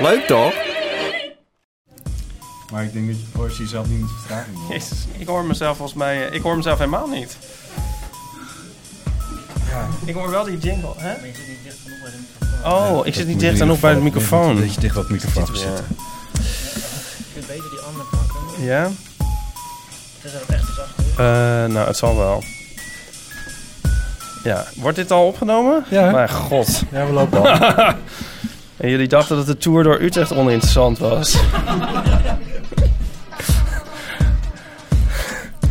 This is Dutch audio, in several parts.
Leuk toch? Maar ik denk dat je voor jezelf niet met vertraging hoort. Jezus, ik hoor mezelf volgens mij... Ik hoor mezelf helemaal niet. Ja. Ik hoor wel die jingle, hè? Maar je zit niet dicht genoeg bij de microfoon. Oh, ik zit niet moet dicht genoeg bij de microfoon. Dat je dicht op de microfoon Ja. zitten. Je kunt beter die andere pakken. Ja? Het is ook echt zacht. Eh, nou, het zal wel. Ja, wordt dit al opgenomen? Ja. Mijn god. Ja, we lopen al. En jullie dachten dat de tour door Utrecht oninteressant was.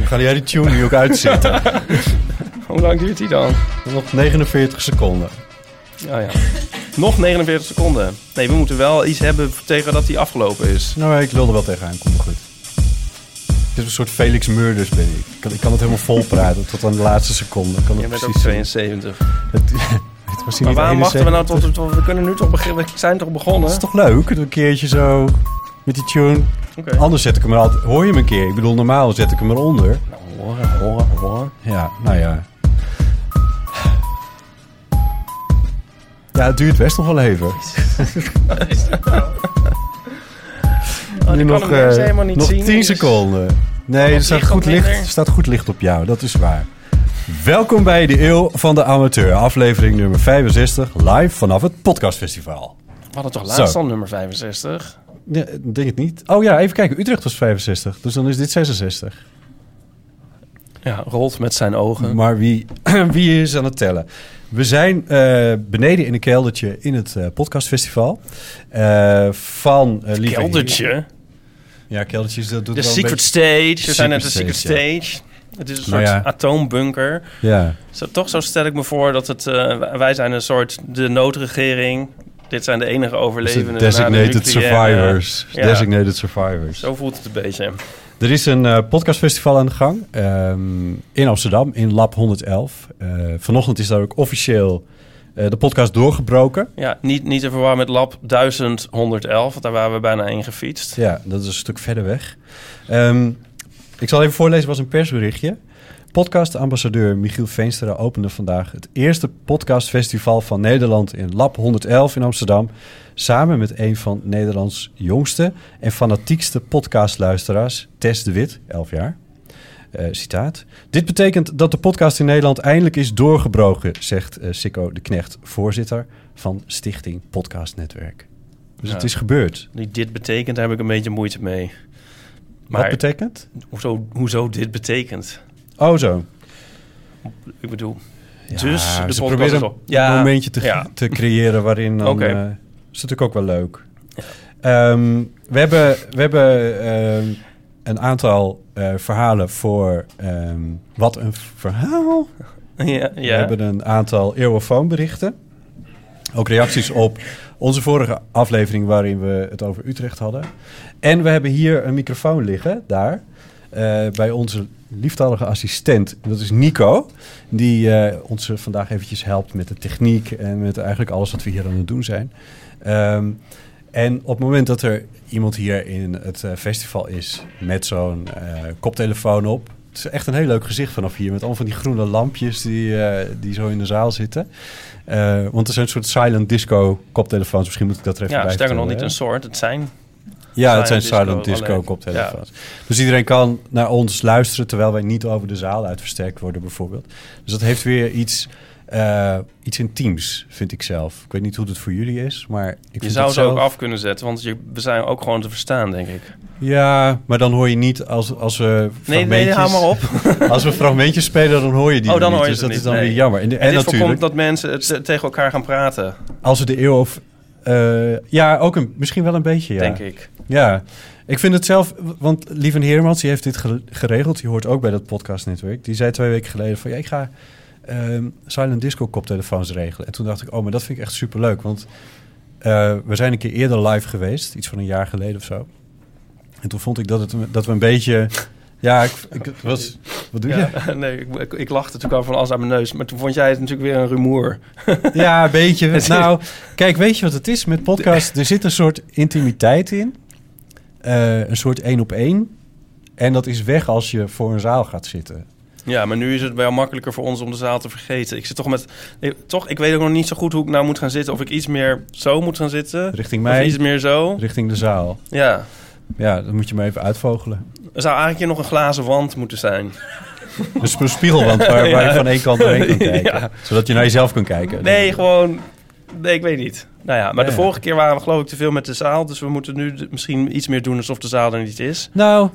Gaan jij die tune nu ook uitzetten. Hoe lang duurt die dan? Nog 49 seconden. Oh ja. Nog 49 seconden. Nee, we moeten wel iets hebben tegen dat die afgelopen is. Nou, ik wilde wel tegenaan. Kom maar goed. Het is een soort Felix Murders ben ik. Ik kan, ik kan het helemaal vol praten tot aan de laatste seconde. Ik kan Je bent ook precies zien. 72. Het, was hier Maar niet waarom wachten we nou 71. tot, tot... We kunnen nu toch beginnen. We zijn toch begonnen? Dat is toch leuk? Een keertje zo met die tune. Anders zet ik hem er altijd... Hoor je hem een keer? Ik bedoel, normaal zet ik hem eronder. Nou, horen, horen, horen. Ja, nou ja. Ja, het duurt best nog wel even. Oh, nu nog, kan hem mensen helemaal niet nog zien. 10 dus- seconden. Nee, er het staat goed, licht, er staat goed licht op jou, dat is waar. Welkom bij de Eeuw van de Amateur, aflevering nummer 65, live vanaf het Podcastfestival. We hadden toch laatst Zo. al nummer 65? Ja, ik denk het niet. Oh ja, even kijken, Utrecht was 65, dus dan is dit 66. Ja, rolt met zijn ogen. Maar wie, wie is aan het tellen? We zijn eh, beneden in een keldertje in het eh, podcastfestival. Eh, van Keldertje. Ja, keldertjes, dat doet De secret stage. We zijn net de Secret stage. Het is een Nou soort ja. atoombunker. Ja, Zo, toch zo stel ik me voor dat het... eh, wij zijn een soort de noodregering. Dit zijn de enige overlevenden. de na de designated survivors. Ja. Designated survivors. Zo voelt het een beetje. Er is een eh, podcastfestival aan de gang ehm, in Amsterdam, in Lab 111. Eh, vanochtend is daar ook officieel de podcast doorgebroken. Ja, niet, niet te verwarren met lab 1111. Want daar waren we bijna in gefietst. Ja, dat is een stuk verder weg. Ehm, ik zal even voorlezen, was een persberichtje. Podcastambassadeur Michiel Veenstra opende vandaag het eerste podcastfestival van Nederland in Lab 111 in Amsterdam. Samen met een van Nederlands jongste en fanatiekste podcastluisteraars, Tess de Wit, 11 jaar. Eh, citaat. Dit betekent dat de podcast in Nederland eindelijk is doorgebroken, zegt eh Sikko de Knecht, voorzitter van Stichting Podcast Netwerk. Dus Ja. het is gebeurd. Dit betekent, daar heb ik een beetje moeite mee. Wat Maar betekent? hoezo, hoezo dit betekent? Oh, zo. Ik bedoel... Ja, dus de ze proberen. Ja, een momentje te, ja. te creëren waarin dan... Oké. eh, is natuurlijk ook wel leuk. Ehm, we hebben, we hebben ehm, een aantal eh, verhalen voor... ehm, wat een verhaal. Ja, We ja. hebben een aantal eeuwofoonberichten. Ook reacties op onze vorige aflevering waarin we het over Utrecht hadden. En we hebben hier een microfoon liggen, daar, eh, bij onze lieftallige assistent. Dat is Nico, die eh, ons vandaag eventjes helpt met de techniek en met eigenlijk alles wat we hier aan het doen zijn. Ehm, en op het moment dat er iemand hier in het eh, festival is met zo'n koptelefoon op. Het is echt een heel leuk gezicht vanaf hier. Met allemaal van die groene lampjes die, die zo in de zaal zitten. Eh, want er zijn een soort silent disco koptelefoons. Misschien moet ik dat er even ja, sterker nog niet een soort. Het zijn... Ja, het zijn silent disco koptelefoons. Dus iedereen kan naar ons luisteren... terwijl wij niet over de zaal uitversterkt worden bijvoorbeeld. Dus dat heeft weer iets, eh, iets intiems, vind ik zelf. Ik weet niet hoe het voor jullie is, maar... Ik Je vind zou het ze ook af kunnen zetten, want je, we zijn ook gewoon te verstaan, denk ik. Ja, maar dan hoor je niet als, als we Nee, nee, hou maar op. Als we fragmentjes spelen, dan hoor je die Oh, dan niet. hoor je dus dat niet, is dan nee. weer jammer. En, de- En, en dit natuurlijk, voorkomt dat mensen het, tegen elkaar gaan praten, als we de eeuw of... eh, ja, ook een, misschien wel een beetje, ja. denk ik. Ja, ik vind het zelf... Want Lieven Heermans, die heeft dit ge- geregeld. Die hoort ook bij dat podcastnetwerk. Die zei twee weken geleden van... Ja, ik ga ehm, silent disco koptelefoons regelen. En toen dacht ik, oh, maar dat vind ik echt superleuk. Want eh, we zijn een keer eerder live geweest, iets van een jaar geleden of zo. En toen vond ik dat, het, dat we een beetje... Ja, ik, ik was, wat doe je? Ja, nee, ik, ik, ik lachte, toen kwam van alles aan mijn neus. Maar toen vond jij het natuurlijk weer een rumoer. Ja, een beetje. Nou, kijk, weet je wat het is met podcast? Er zit een soort intimiteit in. Eh, een soort één op één. En dat is weg als je voor een zaal gaat zitten. Ja, maar nu is het wel makkelijker voor ons om de zaal te vergeten. Ik zit toch met... toch, ik weet ook nog niet zo goed hoe ik nou moet gaan zitten. Of ik iets meer zo moet gaan zitten. Richting Of mij, iets meer zo. richting de zaal. Ja. Ja, dat moet je maar even uitvogelen. Er zou eigenlijk hier nog een glazen wand moeten zijn. Dus een spiegelwand waar, waar je van één kant doorheen kan kijken. Ja. Zodat je naar jezelf kan kijken. Nee, gewoon... Nee, ik weet niet. Nou ja, maar Ja, de vorige keer waren we geloof ik te veel met de zaal. Dus we moeten nu misschien iets meer doen alsof de zaal er niet is. Nou,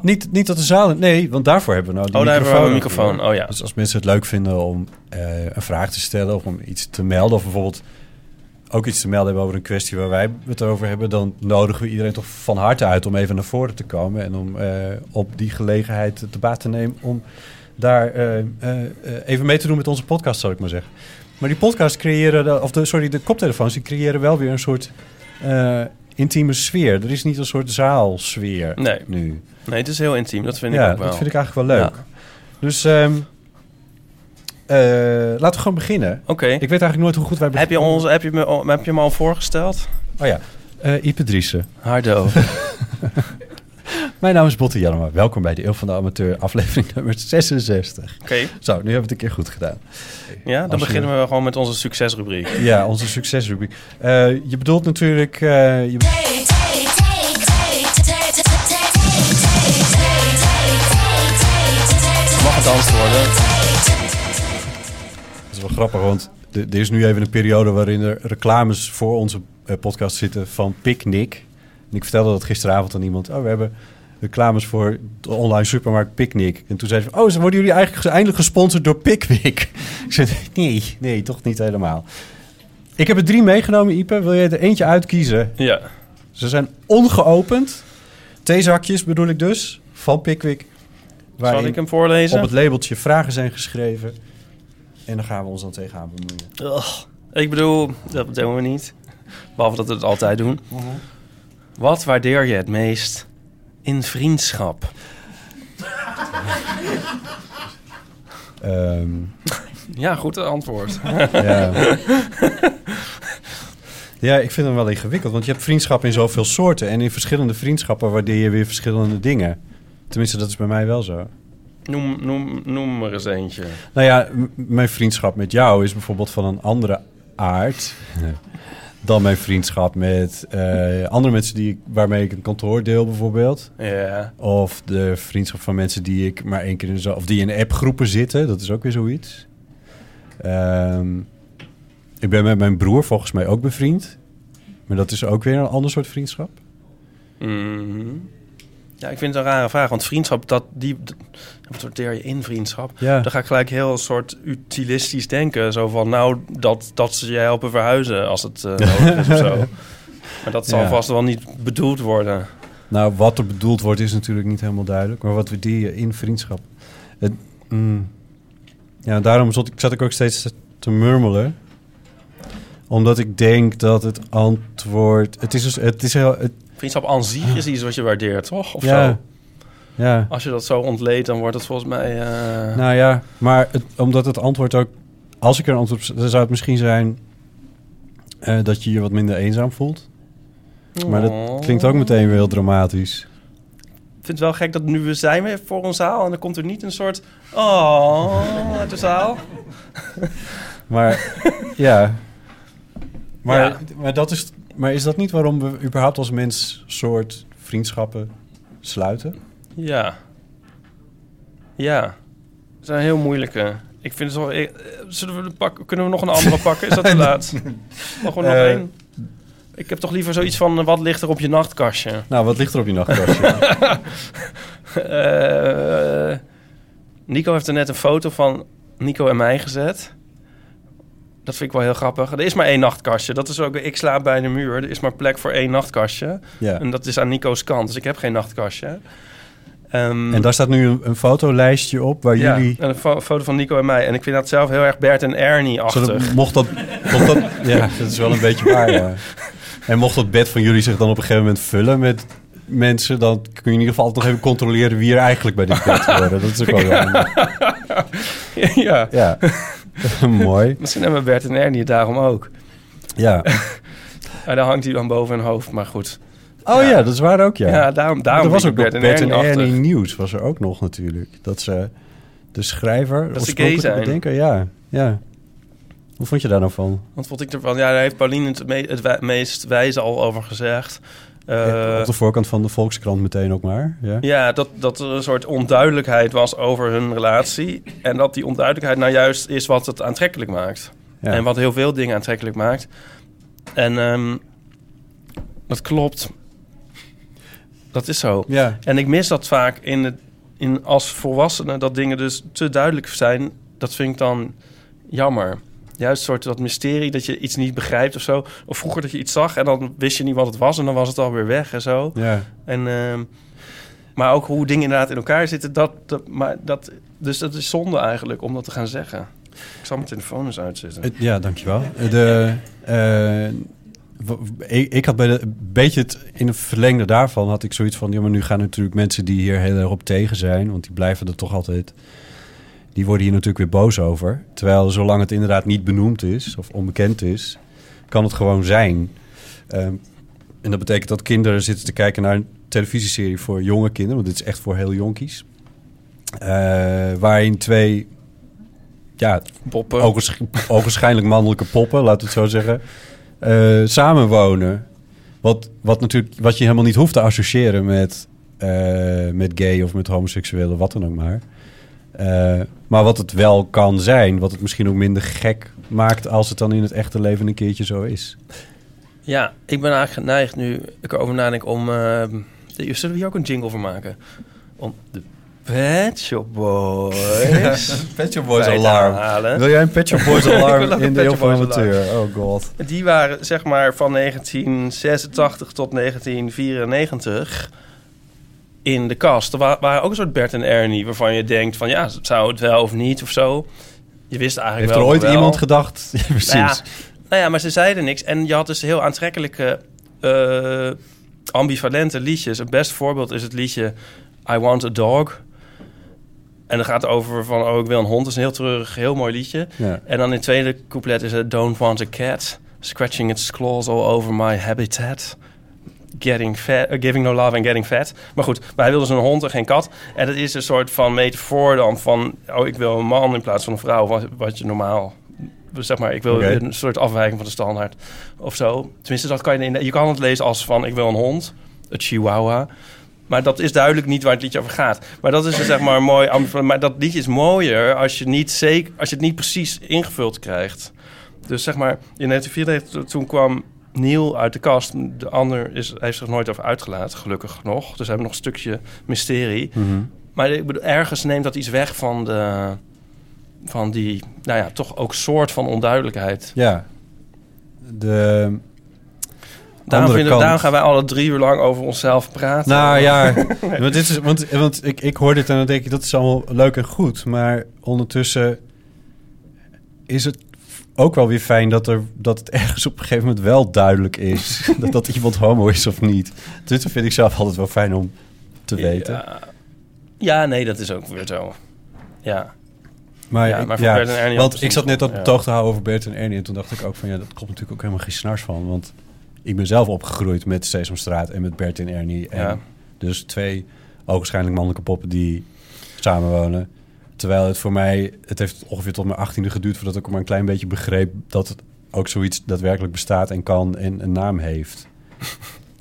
niet, niet dat de zaal... Nee, want daarvoor hebben we nou die Oh, daar hebben we microfoon. een microfoon. Oh ja. Dus als mensen het leuk vinden om eh, een vraag te stellen of om iets te melden, of bijvoorbeeld ook iets te melden hebben over een kwestie waar wij het over hebben, dan nodigen we iedereen toch van harte uit om even naar voren te komen en om eh, op die gelegenheid te baat te nemen om daar eh, eh, even mee te doen met onze podcast, zou ik maar zeggen. Maar die podcast creëren, de- of de, sorry, de koptelefoons, die creëren wel weer een soort intieme sfeer. Er is niet een soort zaalsfeer Nee. nu. Nee, het is heel intiem. Dat vind ja, ik ook wel. dat vind ik eigenlijk wel leuk. Ja. Dus ehm, eh, laten we gewoon beginnen. Oké. Ik weet eigenlijk nooit hoe goed wij Heb je, beginnen. ons, heb, je me, al- heb je me al voorgesteld? Oh ja, eh Ipe Driessen. Hardo. Mijn naam is Botte Jellema. Welkom bij de Eeuw van de Amateur, aflevering nummer 66. Oké. Zo, nu hebben we het een keer goed gedaan. Ja, dan Als je- beginnen we gewoon met onze succesrubriek. Ja, onze succesrubriek. Eh, je bedoelt natuurlijk... eh, je, Mag gedanst worden? Wel grappig, want er is nu even een periode waarin er reclames voor onze eh, podcast zitten van Picnic. En ik vertelde dat gisteravond aan iemand. Oh, we hebben reclames voor de online supermarkt Picnic. En toen zei ze, oh, ze worden jullie eigenlijk eindelijk gesponsord door Pickwick? ik zei, nee, nee, toch niet helemaal. Ik heb er drie meegenomen, Ipe. Wil je er eentje uitkiezen? Ja. Ze zijn ongeopend. Theezakjes bedoel ik dus, van Pickwick. Zal ik hem voorlezen? op het labeltje vragen zijn geschreven. En daar gaan we ons dan tegenaan bemoeien. Ugh. Ik bedoel, dat doen we niet. Behalve dat we het altijd doen. Wat waardeer je het meest in vriendschap? Ehm, Ja, goed antwoord. ja. ja, ik vind hem wel ingewikkeld. Want je hebt vriendschap in zoveel soorten. En in verschillende vriendschappen waardeer je weer verschillende dingen. Tenminste, dat is bij mij wel zo. Noem, noem, noem er eens eentje. Nou ja, mijn vriendschap met jou is bijvoorbeeld van een andere aard... dan mijn vriendschap met eh, andere mensen die ik, waarmee ik een kantoor deel bijvoorbeeld. Ja. Of de vriendschap van mensen die ik maar één keer in zo... Of die in appgroepen zitten. Dat is ook weer zoiets. Ehm, ik ben met mijn broer volgens mij ook bevriend. Maar dat is ook weer een ander soort vriendschap. Mhm. Ja, ik vind het een rare vraag. Want vriendschap, dat, die, wat sorteer je in vriendschap? Ja, Dan ga ik gelijk heel soort utilistisch denken. Zo van, nou, dat, dat ze je helpen verhuizen als het eh, nodig is of zo. Maar dat zal Ja. vast wel niet bedoeld worden. nou wat er bedoeld wordt is natuurlijk niet helemaal duidelijk. Maar wat waardeer je in vriendschap? Het, mm, ja, daarom zat ik, zat ik ook steeds te murmelen. Omdat ik denk dat het antwoord... Het is, dus, het is heel... Het, Vriendschap aan zich is iets wat je waardeert, toch? Of ja, zo. ja. Als je dat zo ontleedt, dan wordt het volgens mij... eh, Nou ja, maar het, omdat het antwoord ook... Als ik er een antwoord op dan zou het misschien zijn... eh, dat je je wat minder eenzaam voelt. Maar dat oh. klinkt ook meteen weer heel dramatisch. Ik vind het wel gek dat nu we zijn weer voor een zaal... en dan komt er niet een soort... Oh, uit de zaal. Maar ja... Maar, Ja. maar, dat is, maar is dat niet waarom we überhaupt als mens soort vriendschappen sluiten? Ja. Ja. Dat een heel moeilijke. Ik vind het wel... Zullen we pak, kunnen we nog een andere pakken? Is dat te laat? Mogen we nog Eh, één? Ik heb toch liever zoiets van... eh, wat ligt er op je nachtkastje? Nou, wat ligt er op je nachtkastje? Eh, Nico heeft er net een foto van Nico en mij gezet. Dat vind ik wel heel grappig. Er is maar één nachtkastje. Dat is ook... Ik slaap bij de muur. Er is maar plek voor één nachtkastje. ja. En dat is aan Nico's kant. Dus ik heb geen nachtkastje. Ehm, En daar staat nu een, een fotolijstje op waar ja, jullie... en een fo- foto van Nico en mij. En ik vind dat zelf heel erg Bert en Ernie-achtig. Mocht dat, mocht dat... Ja, dat is wel een beetje waar, ja. En mocht dat bed van jullie zich dan op een gegeven moment vullen met mensen... dan kun je in ieder geval nog even controleren wie er eigenlijk bij dit bed horen. Dat is ook wel handig. ja, Ja, mooi. misschien hebben Bert en Ernie het daarom ook. Ja. Daar hangt hij dan boven hun hoofd, maar goed. Oh ja, dat is waar ook, ja. Ja, daarom, daarom er was ook nog Bert en. Ernie Nieuws was er ook nog natuurlijk. Dat ze de schrijver... Dat ze zijn. bedenker, ja, ja. Hoe vond je daar nou van? Want vond ik ervan, ja, daar heeft Pauline het, me- het wij- meest wijze al over gezegd. Eh, Op de voorkant van de Volkskrant meteen ook maar. Ja. ja, dat, dat er een soort onduidelijkheid was over hun relatie. En dat die onduidelijkheid nou juist is wat het aantrekkelijk maakt. Ja. En wat heel veel dingen aantrekkelijk maakt. En ehm, dat klopt. Dat is zo. ja. En ik mis dat vaak in het, in als volwassene, dat dingen dus te duidelijk zijn. Dat vind ik dan jammer. Juist een soort dat mysterie dat je iets niet begrijpt of zo. Of vroeger dat je iets zag en dan wist je niet wat het was en dan was het alweer weg en zo. ja. En, ehm, maar ook hoe dingen inderdaad in elkaar zitten, dat, dat, maar dat, dus dat is zonde eigenlijk om dat te gaan zeggen. Ik zal mijn telefoon eens uitzetten. Het- Ja, dankjewel. De, eh, w- ik, ik had bij de een beetje het in het verlengde daarvan had ik zoiets van ja, maar nu gaan natuurlijk mensen die hier heel erg op tegen zijn, want die blijven er toch altijd. Die worden hier natuurlijk weer boos over. Terwijl zolang het inderdaad niet benoemd is of onbekend is, kan het gewoon zijn. Ehm, en dat betekent dat kinderen zitten te kijken naar een televisieserie voor jonge kinderen, want dit is echt voor heel jonkies. Eh, waarin twee ja, Poppen. ogensch- ogenschijnlijk mannelijke poppen, laten we het zo zeggen, eh, samenwonen. Wat, wat, natuurlijk, wat je helemaal niet hoeft te associëren met, eh, met gay of met homoseksuelen, wat dan ook maar. Eh, maar wat het wel kan zijn, wat het misschien ook minder gek maakt als het dan in het echte leven een keertje zo is. Ja, ik ben eigenlijk geneigd nu ik erover nadenk om... eh, zullen we hier ook een jingle voor maken? Om de Pet Shop Boys Pet Shop te halen. Wil jij een Pet Shop Boys alarm in de Shop van Boys alarm. amateur? Oh god. Die waren zeg maar van 1986 tot 1994 in de kast. Er wa- waren ook een soort Bert en Ernie waarvan je denkt van ja, zou het wel of niet of zo. Je wist eigenlijk Heeft er wel ooit wel. iemand gedacht? Ja, precies. Nou ja, nou ja, maar ze zeiden niks. En je had dus heel aantrekkelijke, eh, ambivalente liedjes. Het beste voorbeeld is het liedje I Want a Dog. En dan gaat het over van, oh, ik wil een hond. Dat is een heel treurig, heel mooi liedje. Ja. En dan in het tweede couplet is het Don't Want a Cat. Scratching its claws all over my habitat. Getting fat, eh, giving no love and getting fat. Maar goed, maar hij wil dus een hond en geen kat. En dat is een soort van metafoor dan van... oh, ik wil een man in plaats van een vrouw. Wat, wat je normaal... Zeg maar, ik wil een soort afwijking van de standaard. Of zo. Tenminste, dat kan je... in- Je kan het lezen als van... ik wil een hond. Het chihuahua. Maar dat is duidelijk niet waar het liedje over gaat. Maar dat is dus zeg maar mooi. Maar dat liedje is mooier als je, niet zeker, als je het niet precies ingevuld krijgt. Dus zeg maar, in 1994 toen kwam Neil uit de kast. De ander is, heeft zich nooit over uitgelaten, gelukkig nog. Dus we hebben nog een stukje mysterie. Mhm. Maar ik bedoel, ergens neemt dat iets weg van, de, van die, nou ja, toch ook soort van onduidelijkheid. Ja. De Daarom, vinden, kant- daarom gaan wij alle drie uur lang over onszelf praten. Nou ja, want, dit is, want, want ik, ik hoor dit en dan denk ik dat is allemaal leuk en goed. Maar ondertussen is het ook wel weer fijn dat, er, dat het ergens op een gegeven moment wel duidelijk is dat, dat iemand homo is of niet. Dus dat vind ik zelf altijd wel fijn om te weten. Ja, ja, nee, dat is ook weer zo. Ja. Maar, Ja, ik- maar voor ja, Bert en Ernie want ook ik zat net op ja. de toog te houden over Bert en Ernie. En toen dacht ik ook van ja, dat komt natuurlijk ook helemaal geen snars van. Want ik ben zelf opgegroeid met Sesamstraat en met Bert en Ernie. En. Dus twee ogenschijnlijk mannelijke poppen die samenwonen. Terwijl het voor mij, het heeft ongeveer tot mijn achttiende geduurd voordat ik maar een klein beetje begreep dat het ook zoiets daadwerkelijk bestaat en kan en een naam heeft.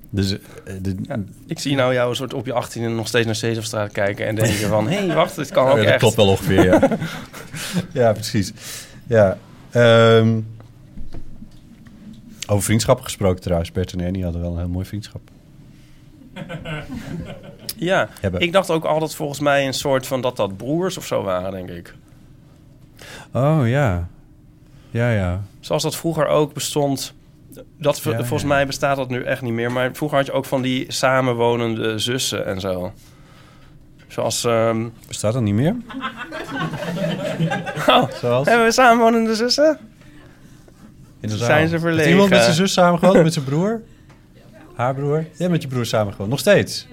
Dus eh, de, Ja, ik zie nou jou een soort op je 18 nog steeds naar Sesamstraat kijken en denken van... hé, hey, wacht, dit kan ook Ja, dat echt. klopt wel ongeveer, ja. ja, precies. Ja. ehm, over vriendschappen gesproken trouwens. Bert en Ernie hadden wel een heel mooi vriendschap. Ja, Hebben. ik dacht ook altijd volgens mij een soort van dat dat broers of zo waren, denk ik. Oh, ja. Ja, ja. Zoals dat vroeger ook bestond. Dat, Ja, volgens ja. mij bestaat dat nu echt niet meer. Maar vroeger had je ook van die samenwonende zussen en zo. Zoals, ehm, Bestaat dat niet meer? oh, Zoals? hebben we samenwonende zussen? In de zaal. Zijn ze Heeft iemand met zijn zus samengewoond? met zijn broer? Haar broer? Jij met je broer samengewoond. Nog steeds?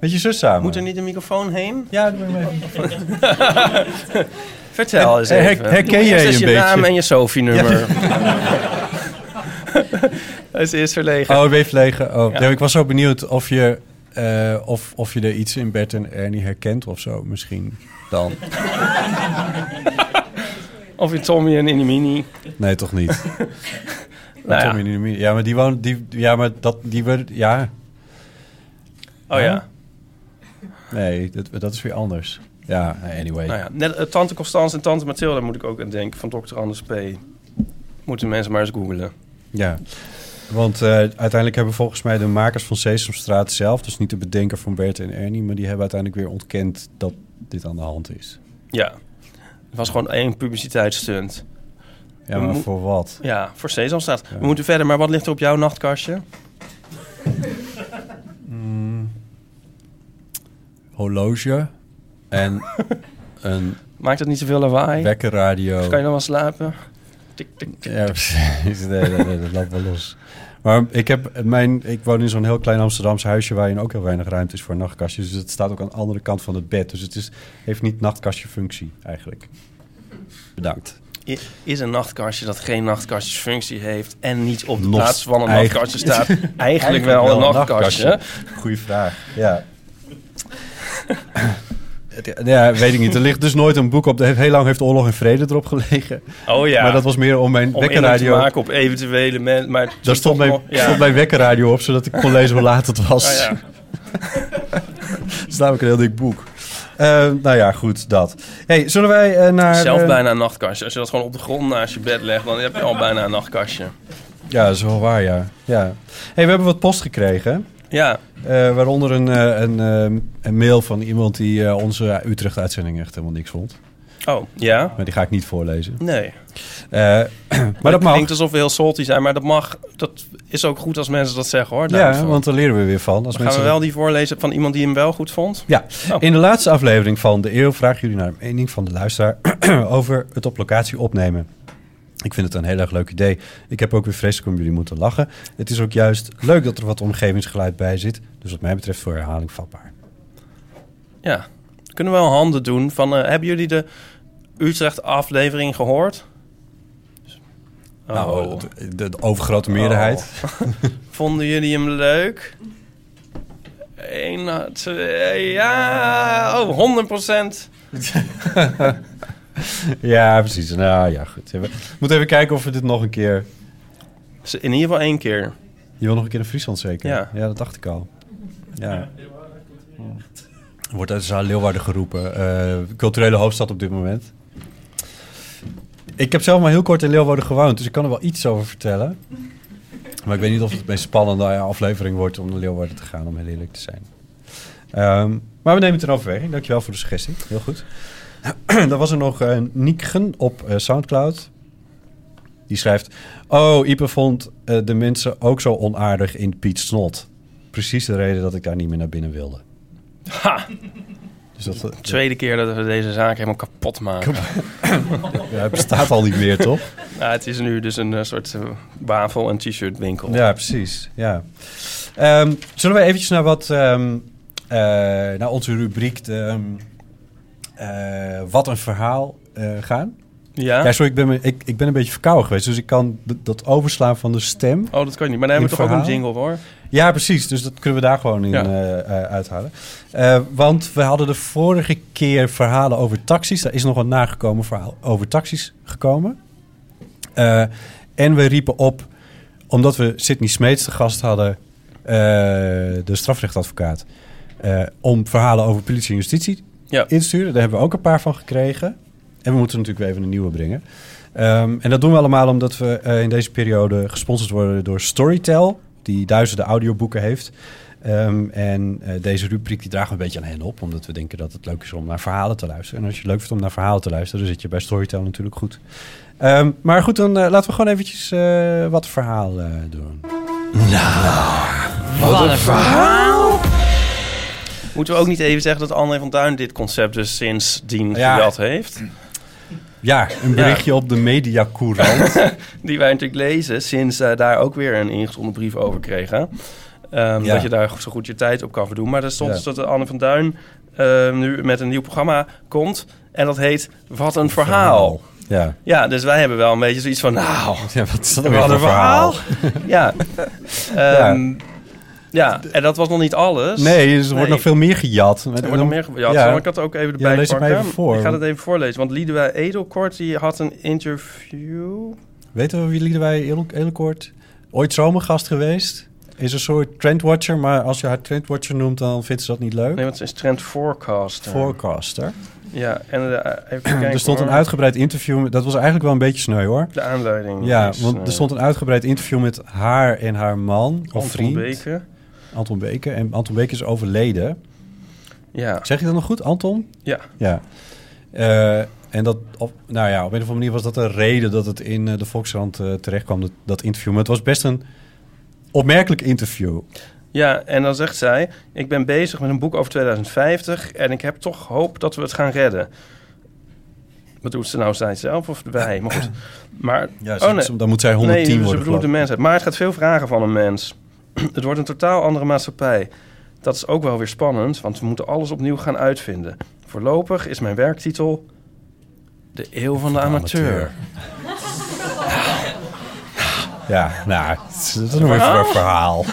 Met je zus samen? Moet er niet een microfoon heen? Ja, doe maar even. Vertel eens Her- even. herken Doe jij eerst eens je je een naam beetje? en je Sophie-nummer. Hij is eerst verlegen. Oh, ben je verlegen? Oh, Ja. nee, ik was zo benieuwd of je, eh, of, of je er iets in Bert en Ernie herkent of zo. Misschien dan. Of in Tommy en Inimini. Nee, toch niet. Nou ja. Ja, maar die woont... Die, ja, maar dat... Die wordt... Ja. Oh ja. Nee, dat, dat is weer anders. Ja, anyway. Nou ja. Net, eh, tante Constance en tante Mathilde moet ik ook aan denken. Van Dr. Anders P. Moeten mensen maar eens googelen. Ja, want eh, uiteindelijk hebben volgens mij de makers van Sesamstraat zelf, dus niet de bedenker van Bert en Ernie, maar die hebben uiteindelijk weer ontkend dat dit aan de hand is. Ja. Het was gewoon één publiciteitsstunt. Ja, maar voor wat? Ja, voor Sesamstraat. Ja. We moeten verder, maar wat ligt er op jouw nachtkastje? Horloge en een Maakt het niet zoveel lawaai? wekkerradio. Kan je dan wel slapen? Tik, tik, tik. Ja, precies. Nee, nee, nee, dat loopt wel los. Maar ik, heb mijn, ik woon in zo'n heel klein Amsterdamse huisje... waarin ook heel weinig ruimte is voor nachtkastjes. Dus het staat ook aan de andere kant van het bed. Dus het is, heeft niet nachtkastje functie eigenlijk. Bedankt. Is een nachtkastje dat geen nachtkastjesfunctie heeft... en niet op de Nog plaats van een eigen- nachtkastje staat... eigenlijk, wel een nachtkastje? Goeie vraag, ja. Ja, weet ik niet. Er ligt dus nooit een boek op. Heel lang heeft Oorlog en Vrede erop gelegen. Oh ja. Maar dat was meer om mijn om indruk te wekkerradio... maken op eventuele mensen. Maar Daar stond mijn, nog- ja. stond mijn wekkerradio op, zodat ik kon lezen hoe laat het was. Ah, ja. Het is namelijk een heel dik boek. Eh, nou ja, goed, dat. Hey, zullen wij eh, naar... Zelf eh, bijna een nachtkastje. Als je dat gewoon op de grond naast je bed legt, dan heb je al bijna een nachtkastje. Ja, dat is wel waar, ja. ja. Hey, we hebben wat post gekregen. Ja, waaronder een, een, een mail van iemand die onze Utrecht-uitzending echt helemaal niks vond. Oh, ja? Maar die ga ik niet voorlezen. Nee. Eh, maar dat het mag. klinkt alsof we heel salty zijn, maar dat mag. Dat is ook goed als mensen dat zeggen, hoor. Ja, want daar leren we weer van. Als Gaan mensen we wel die voorlezen van iemand die hem wel goed vond? Ja, Oh. in de laatste aflevering van De Eeuw vragen jullie naar de mening van de luisteraar over het op locatie opnemen. Ik vind het een heel erg leuk idee. Ik heb ook weer vreselijk om jullie moeten lachen. Het is ook juist leuk dat er wat omgevingsgeluid bij zit. Dus wat mij betreft voor herhaling vatbaar. Ja. Kunnen we wel handen doen van... eh, hebben jullie de Utrecht-aflevering gehoord? Oh. Nou, de, de overgrote meerderheid. Vonden jullie hem leuk? Eén, twee, ja, oh, 100 procent. Ja, precies. Nou ja, goed. We moeten even kijken of we dit nog een keer... In ieder geval één keer. Je wil nog een keer in Friesland zeker? Ja. Ja, dat dacht ik al. Ja. Er wordt uit de zaal Leeuwarden geroepen. eh, culturele hoofdstad op dit moment. Ik heb zelf maar heel kort in Leeuwarden gewoond, dus ik kan er wel iets over vertellen. Maar ik weet niet of het de meest spannende aflevering wordt om naar Leeuwarden te gaan, om heel eerlijk te zijn. Ehm, maar we nemen het in overweging. Dankjewel voor de suggestie. Heel goed. Dan was er nog uh, Niekgen op eh, Soundcloud. Die schrijft... Oh, Ipe vond eh, de mensen ook zo onaardig in Piet Snot. Precies de reden dat ik daar niet meer naar binnen wilde. Ha! Dus dat, dat- Tweede keer dat we deze zaak helemaal kapot maken. ja, het bestaat al niet meer, toch? Ja, het is nu dus een eh, soort eh, wafel- en t-shirt winkel. Ja, precies. Ja. Ehm, zullen we eventjes naar wat... ehm, eh, naar onze rubriek... De, ehm, eh, wat een verhaal eh, gaan? Ja? Ja, sorry, ik ben, ik, ik ben een beetje verkouden geweest. Dus ik kan dat overslaan van de stem. Oh, dat kan je niet. Maar dan hebben we toch ook een jingle hoor. Ja, precies. Dus dat kunnen we daar gewoon in Ja. eh, eh, uithalen. Eh, want we hadden de vorige keer verhalen over taxis. Daar is nog een nagekomen verhaal over taxis gekomen. En we riepen op, omdat we Sidney Smeets te gast hadden, de strafrechtadvocaat, om verhalen over politie en justitie Ja. in te sturen. Daar hebben we ook een paar van gekregen. En we moeten natuurlijk weer even een nieuwe brengen. Ehm, en dat doen we allemaal omdat we in deze periode gesponsord worden door Storytel, die duizenden audioboeken heeft. Ehm, en eh, deze rubriek die dragen we een beetje aan hen op, omdat we denken dat het leuk is om naar verhalen te luisteren. En als je het leuk vindt om naar verhalen te luisteren, dan zit je bij Storytel natuurlijk goed. Ehm, maar goed, dan eh, laten we gewoon eventjes eh, wat verhaal eh, doen. Wat een verhaal! Moeten we ook niet even zeggen dat André van Duin dit concept dus sindsdien Ja. gejat heeft? Ja, een berichtje op de mediacourant. Die wij natuurlijk lezen sinds eh, daar ook weer een ingezonden brief over kregen. Ehm, Ja. Dat je daar zo goed je tijd op kan verdoen. Maar er stond dus dat Anne van Duin eh, nu met een nieuw programma komt. En dat heet Wat een verhaal. Ja. Ja, dus wij hebben wel een beetje zoiets van... Nou, ja, wat is dat wat een verhaal? ja. Ehm, ja, en dat was nog niet alles. Nee, dus er wordt Nee. nog veel meer gejat. Er wordt nog meer gejat. Ja. Zal ik dat ook even erbij Ja, lees het pakken? maar even voor. Ik ga het even voorlezen. Want Liedewij Edelkort die had een interview... Weten we wie Liedewij Eelekort? Ooit zomergast geweest. Is een soort trendwatcher, maar als je haar trendwatcher noemt, dan vindt ze dat niet leuk. Nee, want het is Trend Forecaster. Forecaster. Ja, en eh, even kijken er stond een uitgebreid interview. met- Dat was eigenlijk wel een beetje sneu hoor. De aanleiding Ja, is, want eh, er stond een uitgebreid interview met haar en haar man, of Anton vriend. Beke. Anton Beke. En Anton Beke is overleden. Ja, Zeg je dat nog goed, Anton? ja. Ja. Eh, en dat, op, nou ja, op een of andere manier was dat de reden dat het in eh, de Volkskrant eh, terecht kwam, dat, dat interview. Maar het was best een opmerkelijk interview. ja, en dan zegt zij... Ik ben bezig met een boek over 2050... en ik heb toch hoop dat we het gaan redden. Wat doet ze nou, zij zelf of wij? Maar goed. Maar, Ja, oh nee, dan moet zij 110 nee, ze worden. bedoelt de mensheid. Maar het gaat veel vragen van een mens. het wordt een totaal andere maatschappij. Dat is ook wel weer spannend, want we moeten alles opnieuw gaan uitvinden. Voorlopig is mijn werktitel... De Eeuw van de Amateur. Ja, nou, dat is nog even een verhaal.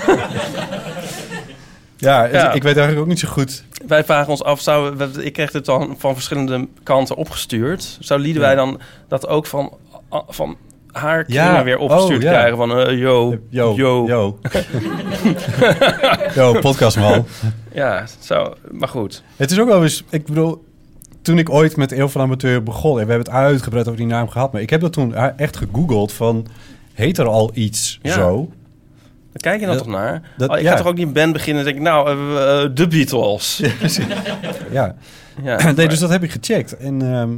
ja, ik weet eigenlijk ook niet zo goed. Wij vragen ons af, zou, we- ik kreeg dit dan van verschillende kanten opgestuurd. Zou Liedewij dan dat ook van, van haar kringen Ja, weer opgestuurd oh, ja. krijgen? Van, eh, yo, Yo, yo. yo. yo, podcastman. Ja, zo, maar goed. Het is ook wel eens, ik bedoel, toen ik ooit met Eeuw van Amateur begon, en we hebben het uitgebreid over die naam gehad, maar ik heb dat toen echt gegoogeld van, heet er al iets Ja. zo? Daar kijk je dan Dat- toch naar? dat- Oh, ik ja. ga toch ook niet een band beginnen en denk ik, nou, eh, eh, de Beatles. Ja. Ja, nee, maar- dus dat heb ik gecheckt. En ehm,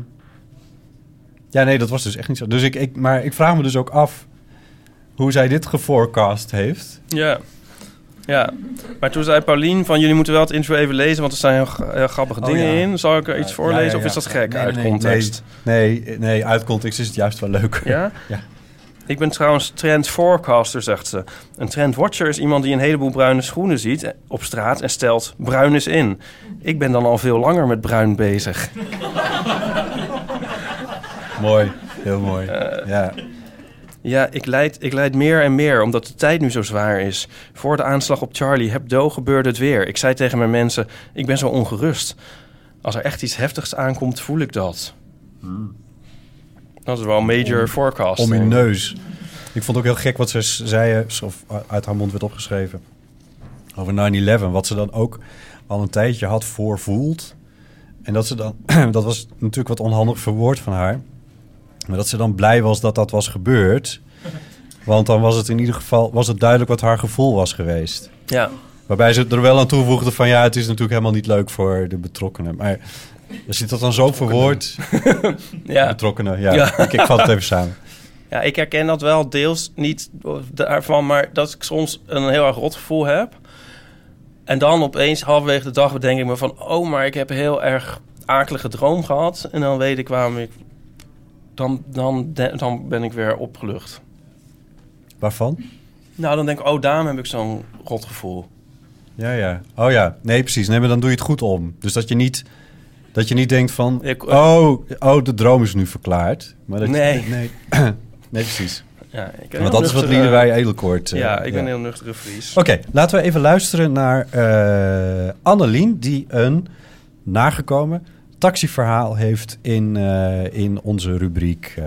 ja, nee, dat was dus echt niet zo. Dus ik, ik, maar ik vraag me dus ook af hoe zij dit geforecast heeft. ja. Ja, maar toen zei Paulien van... jullie moeten wel het intro even lezen... want er zijn heel, gra- heel grappige Oh, dingen ja. in. Zal ik er iets voorlezen ja, ja, of is dat gek Nee, uit nee, context? Nee, nee, nee, uit context is het juist wel leuk. Ja? Ja. Ik ben trouwens trend forecaster, zegt ze. Een trendwatcher is iemand die een heleboel bruine schoenen ziet op straat en stelt bruin is in. Ik ben dan al veel langer met bruin bezig. Mooi, heel mooi. Eh, ja. Ja, ik leid, ik leid meer en meer, omdat de tijd nu zo zwaar is. Voor de aanslag op Charlie Hebdo gebeurde het weer. Ik zei tegen mijn mensen, ik ben zo ongerust. Als er echt iets heftigs aankomt, voel ik dat. Dat is wel een major forecast. Om je neus. Ik vond ook heel gek wat ze zei, of uit haar mond werd opgeschreven. Over 9-11. Wat ze dan ook al een tijdje had voorvoeld. En dat ze dan, dat was natuurlijk wat onhandig verwoord van haar. Maar dat ze dan blij was dat dat was gebeurd. Want dan was het in ieder geval was het duidelijk wat haar gevoel was geweest. Ja, Waarbij ze er wel aan toevoegde van ja, het is natuurlijk helemaal niet leuk voor de betrokkenen. Maar als je dat dan zo verwoord, ja. betrokkenen, ja, Ja. Ik, ik vat het even samen. Ja, ik herken dat wel deels niet daarvan, maar dat ik soms een heel erg rot gevoel heb. En dan opeens halverwege de dag bedenk ik me van... oh, maar ik heb een heel erg akelige droom gehad. En dan weet ik waarom ik... Dan, dan, dan ben ik weer opgelucht. Waarvan? Nou, dan denk ik, oh, daarom heb ik zo'n rot gevoel. Ja, ja. Oh ja, nee, precies. Nee, maar dan doe je het goed om. Dus dat je niet, dat je niet denkt van... Ik- oh, oh, de droom is nu verklaard. Maar dat je- Nee. nee. nee, precies. Ja, ik Want dat is wat nuchtere- Liedewij Edelkoort... eh, Ja, ik ben een heel nuchtere Fries. Oké, laten we even luisteren naar eh Annelien... die een nagekomen taxiverhaal heeft in, eh, in onze rubriek... eh,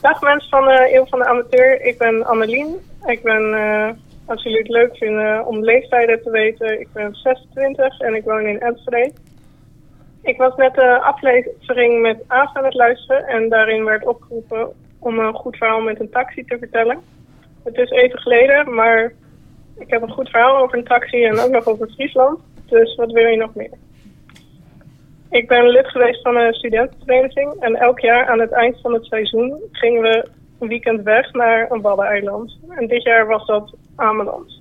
Dag mensen van de Eeuw van de Amateur, ik ben Annelien. Ik ben, eh, als jullie het leuk vinden om leeftijden te weten, ik ben 26 en ik woon in Enschede. Ik was net de aflevering met Aaf aan het luisteren en daarin werd opgeroepen om een goed verhaal met een taxi te vertellen. Het is even geleden, maar ik heb een goed verhaal over een taxi en ook nog over Friesland. Dus wat wil je nog meer? Ik ben lid geweest van een studentenvereniging en elk jaar aan het eind van het seizoen gingen we een weekend weg naar een waddeneiland. En dit jaar was dat Ameland.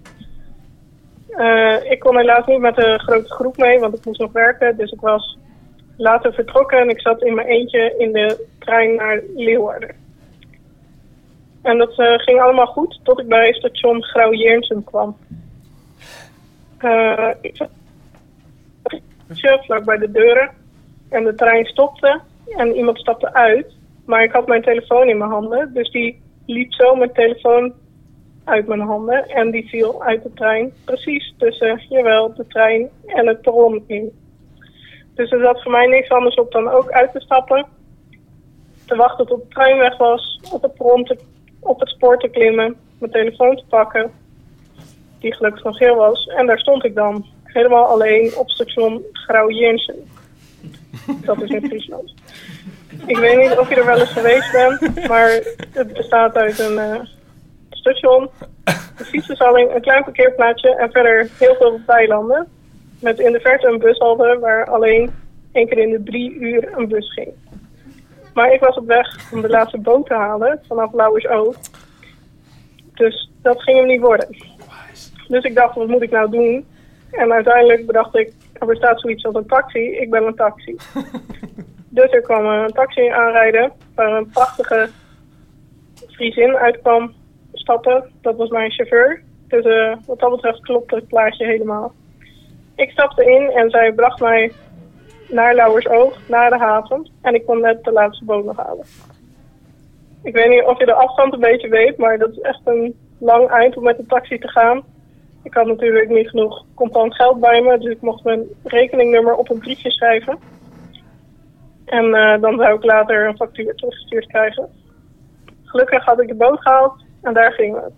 Eh, ik kon helaas niet met de grote groep mee, want ik moest nog werken. Dus ik was later vertrokken en ik zat in mijn eentje in de trein naar Leeuwarden. En dat eh, ging allemaal goed tot ik bij station Grauw-Jeernsum kwam. Eh, ik zat vlak bij de deuren en de trein stopte en iemand stapte uit. Maar ik had mijn telefoon in mijn handen, dus die liep zo mijn telefoon uit mijn handen en die viel uit de trein precies tussen, jawel, de trein en het perron in. Dus er zat voor mij niks anders op dan ook uit te stappen, te wachten tot de trein weg was, op het perron te, spoor te klimmen, mijn telefoon te pakken, die gelukkig nog heel was. En daar stond ik dan, helemaal alleen op station Grauw-Jensen. Dat is in Friesland. Ik weet niet of je er wel eens geweest bent, maar het bestaat uit een eh, station, een fietsenstalling, een klein parkeerplaatsje en verder heel veel weilanden. Met in de verte een bushalte waar alleen één keer in de drie uur een bus ging. Maar ik was op weg om de laatste boot te halen vanaf Lauwersoog. Dus dat ging hem niet worden. Dus ik dacht, wat moet ik nou doen? En uiteindelijk bedacht ik, er bestaat zoiets als een taxi. Ik ben een taxi. dus er kwam een taxi aanrijden waar een prachtige Friesin uitkwam stappen. Dat was mijn chauffeur. Dus eh, wat dat betreft klopte het plaatje helemaal. Ik stapte in en zij bracht mij naar Lauwersoog, naar de haven. En ik kon net de laatste boot nog halen. Ik weet niet of je de afstand een beetje weet, maar dat is echt een lang eind om met de taxi te gaan. Ik had natuurlijk niet genoeg contant geld bij me, dus ik mocht mijn rekeningnummer op een briefje schrijven. En eh, dan zou ik later een factuur teruggestuurd krijgen. Gelukkig had ik de boot gehaald en daar gingen we.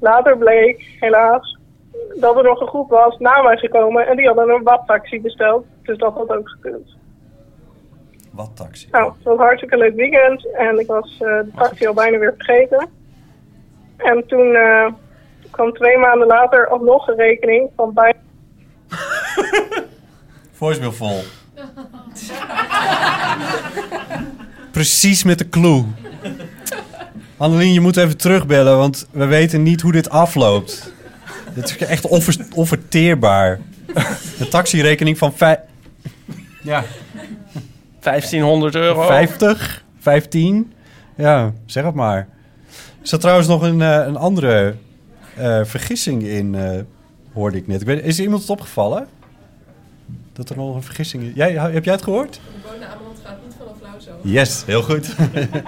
Later bleek, helaas, dat er nog een groep was na mij gekomen en die hadden een wattaxi besteld. Dus dat had ook gekund. Wat taxi? Nou, het was een hartstikke leuk weekend en ik was eh, de taxi al bijna weer vergeten. En toen eh, kwam twee maanden later alsnog een rekening van bijna Voicemail vol. Precies met de clue. Annelien, je moet even terugbellen, want we weten niet hoe dit afloopt. Dit is echt onver- onverteerbaar. De taxirekening van vij- ja, 1500 euro. 50, 15. Ja, zeg het maar. Er zat trouwens nog een, eh, een andere eh, vergissing in, eh, hoorde ik net. Ik weet, is er iemand het opgevallen? Dat er nog een vergissing is. Jij, heb jij het gehoord? De boot naar Ameland gaat niet vanaf Lauzo. Yes, heel goed.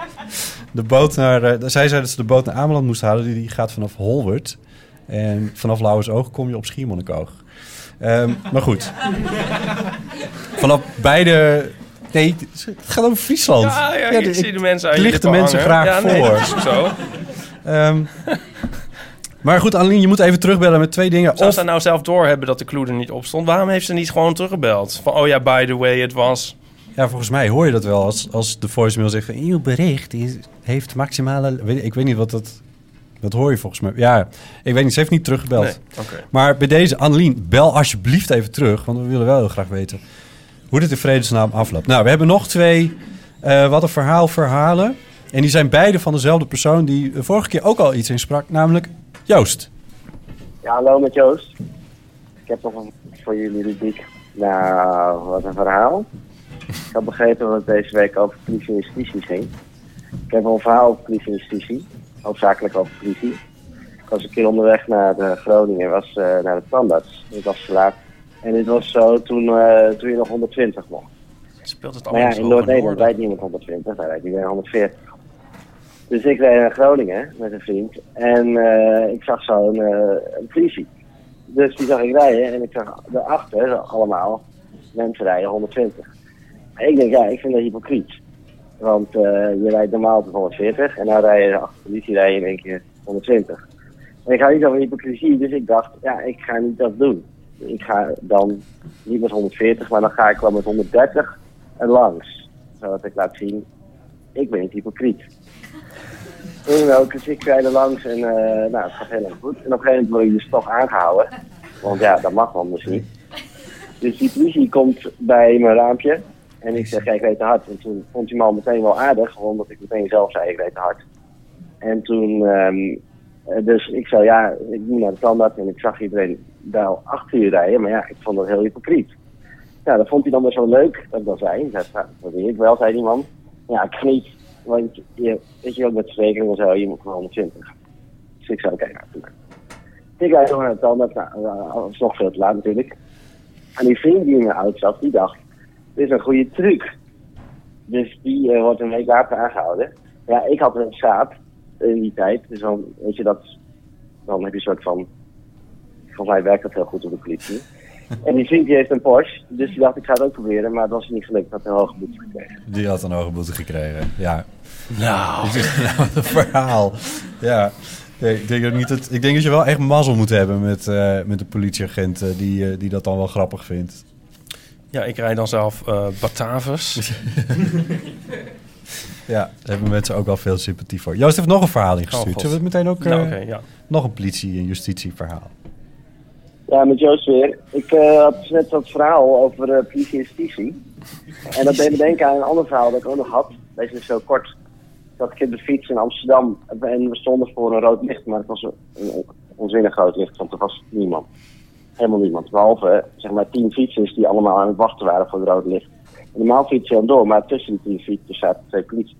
de boot naar, zij zei dat ze de boot naar Ameland moest halen. Die, die gaat vanaf Holwert. En vanaf Lauwersoog kom je op Schiermonnikoog. Ehm maar goed. Vanaf beide... Nee, het gaat over Friesland. Ja, ik zie de mensen aan ik je licht de mensen graag ja, Nee, voor. dat is ook zo. Ehm, maar goed, Annelien, je moet even terugbellen met twee dingen. Zou Of, ze nou zelf doorhebben dat de clue er niet op stond? Waarom heeft ze niet gewoon teruggebeld? Van, oh ja, by the way, het was... ja, volgens mij hoor je dat wel als, als de voicemail zegt... van, Uw bericht is, heeft maximale... Weet, ik weet niet wat dat... Dat hoor je volgens mij. Ja, ik weet niet. Ze heeft niet teruggebeld. Nee, oké. Maar bij deze, Annelien, bel alsjeblieft even terug. Want we willen wel heel graag weten hoe dit in vredesnaam afloopt. Nou, we hebben nog twee eh, wat een verhaal verhalen. En die zijn beide van dezelfde persoon die vorige keer ook al iets insprak. Namelijk Joost. Ja, hallo met Joost. Ik heb nog een voor jullie rubriek. Nou, wat een verhaal. Ik had begrepen dat het deze week over politie en justitie ging. Ik heb een verhaal over politie justitie. Hoofdzakelijk over politie. Ik was een keer onderweg naar de Groningen, was eh, naar de tandarts. Ik was te laat. En dit was zo toen, eh, toen je nog 120 mocht. Speelt het Maar allemaal ja, in Noord-Nederland rijdt niemand 120, daar rijdt iedereen 140. Dus ik reed naar Groningen met een vriend en eh, ik zag zo'n een politie. Dus die zag ik rijden en ik zag daarachter allemaal mensen rijden 120. En ik denk, ja, ik vind dat hypocriet. Want je rijdt normaal tot 140 en dan rij je achter de politie rij je in één keer 120. En ik ga niet over hypocrisie, dus ik dacht, ja, ik ga niet dat doen. Ik ga dan niet met 140, maar dan ga ik wel met 130 en langs. Zodat ik laat zien, ik ben niet hypocriet. Dan ook, dus ik er langs en eh, nou, het gaat heel erg goed. En op een gegeven moment word je dus toch aangehouden. Want ja, dat mag dus niet. Dus die politie komt bij mijn raampje. En ik zeg, ik reed te hard. En toen vond die man meteen wel aardig, omdat ik meteen zelf zei, ik reed te hard. En toen ehm, Eh, dus ik zei, ja, ik moet naar de tandarts en ik zag iedereen daar achter je rijden. Maar ja, ik vond dat heel hypocriet. Ja, dat vond hij dan weer zo leuk dat ik dat zei. "Nou, dat weet ik wel, zei die man. Ja, ik kan niet, want je, weet je wel, met verzekering en zo, je moet gewoon 120. Dus ik zei, oké, nou, doe maar. Ik rijd door naar de tandarts, nou, dat is nog veel te laat natuurlijk. En die vriend die in de auto zat, die dacht, dit is een goede truc. Dus die eh, wordt een week later aangehouden. Ja, ik had een saap in die tijd. Dus dan, weet je, dat, dan heb je een soort van... Volgens mij werkt dat heel goed op de politie. En die vriend die heeft een Porsche, dus die dacht ik ga het ook proberen. Maar dat was niet gelukt, dat had een hoge boete gekregen. Die had een hoge boete gekregen. Ja. Nou, nou, wat een verhaal. Ja. Nee, ik, denk dat niet ik denk dat je wel echt mazzel moet hebben met, eh, met de politieagent die, eh, die dat dan wel grappig vindt. ja, ik rijd dan zelf eh Batavus. Ja, daar hebben mensen ook wel veel sympathie voor. Joost heeft nog een verhaal ingestuurd. Oh. Zullen we het meteen ook... nou, eh, oké, ja. Nog een politie- en justitieverhaal. Ja, met Joost weer. Ik eh, had net dat verhaal over eh, politie en dat deed me denken aan een ander verhaal dat ik ook nog had. Deze is zo kort. Dat ik in de fiets in Amsterdam en we stonden voor een rood licht, maar het was een, onzinnig rood licht, want er was niemand. Helemaal niemand. Behalve eh, zeg maar tien fietsers die allemaal aan het wachten waren voor het rode licht. Normaal fietsen ze dan door, maar tussen die tien fietsers zaten twee politie.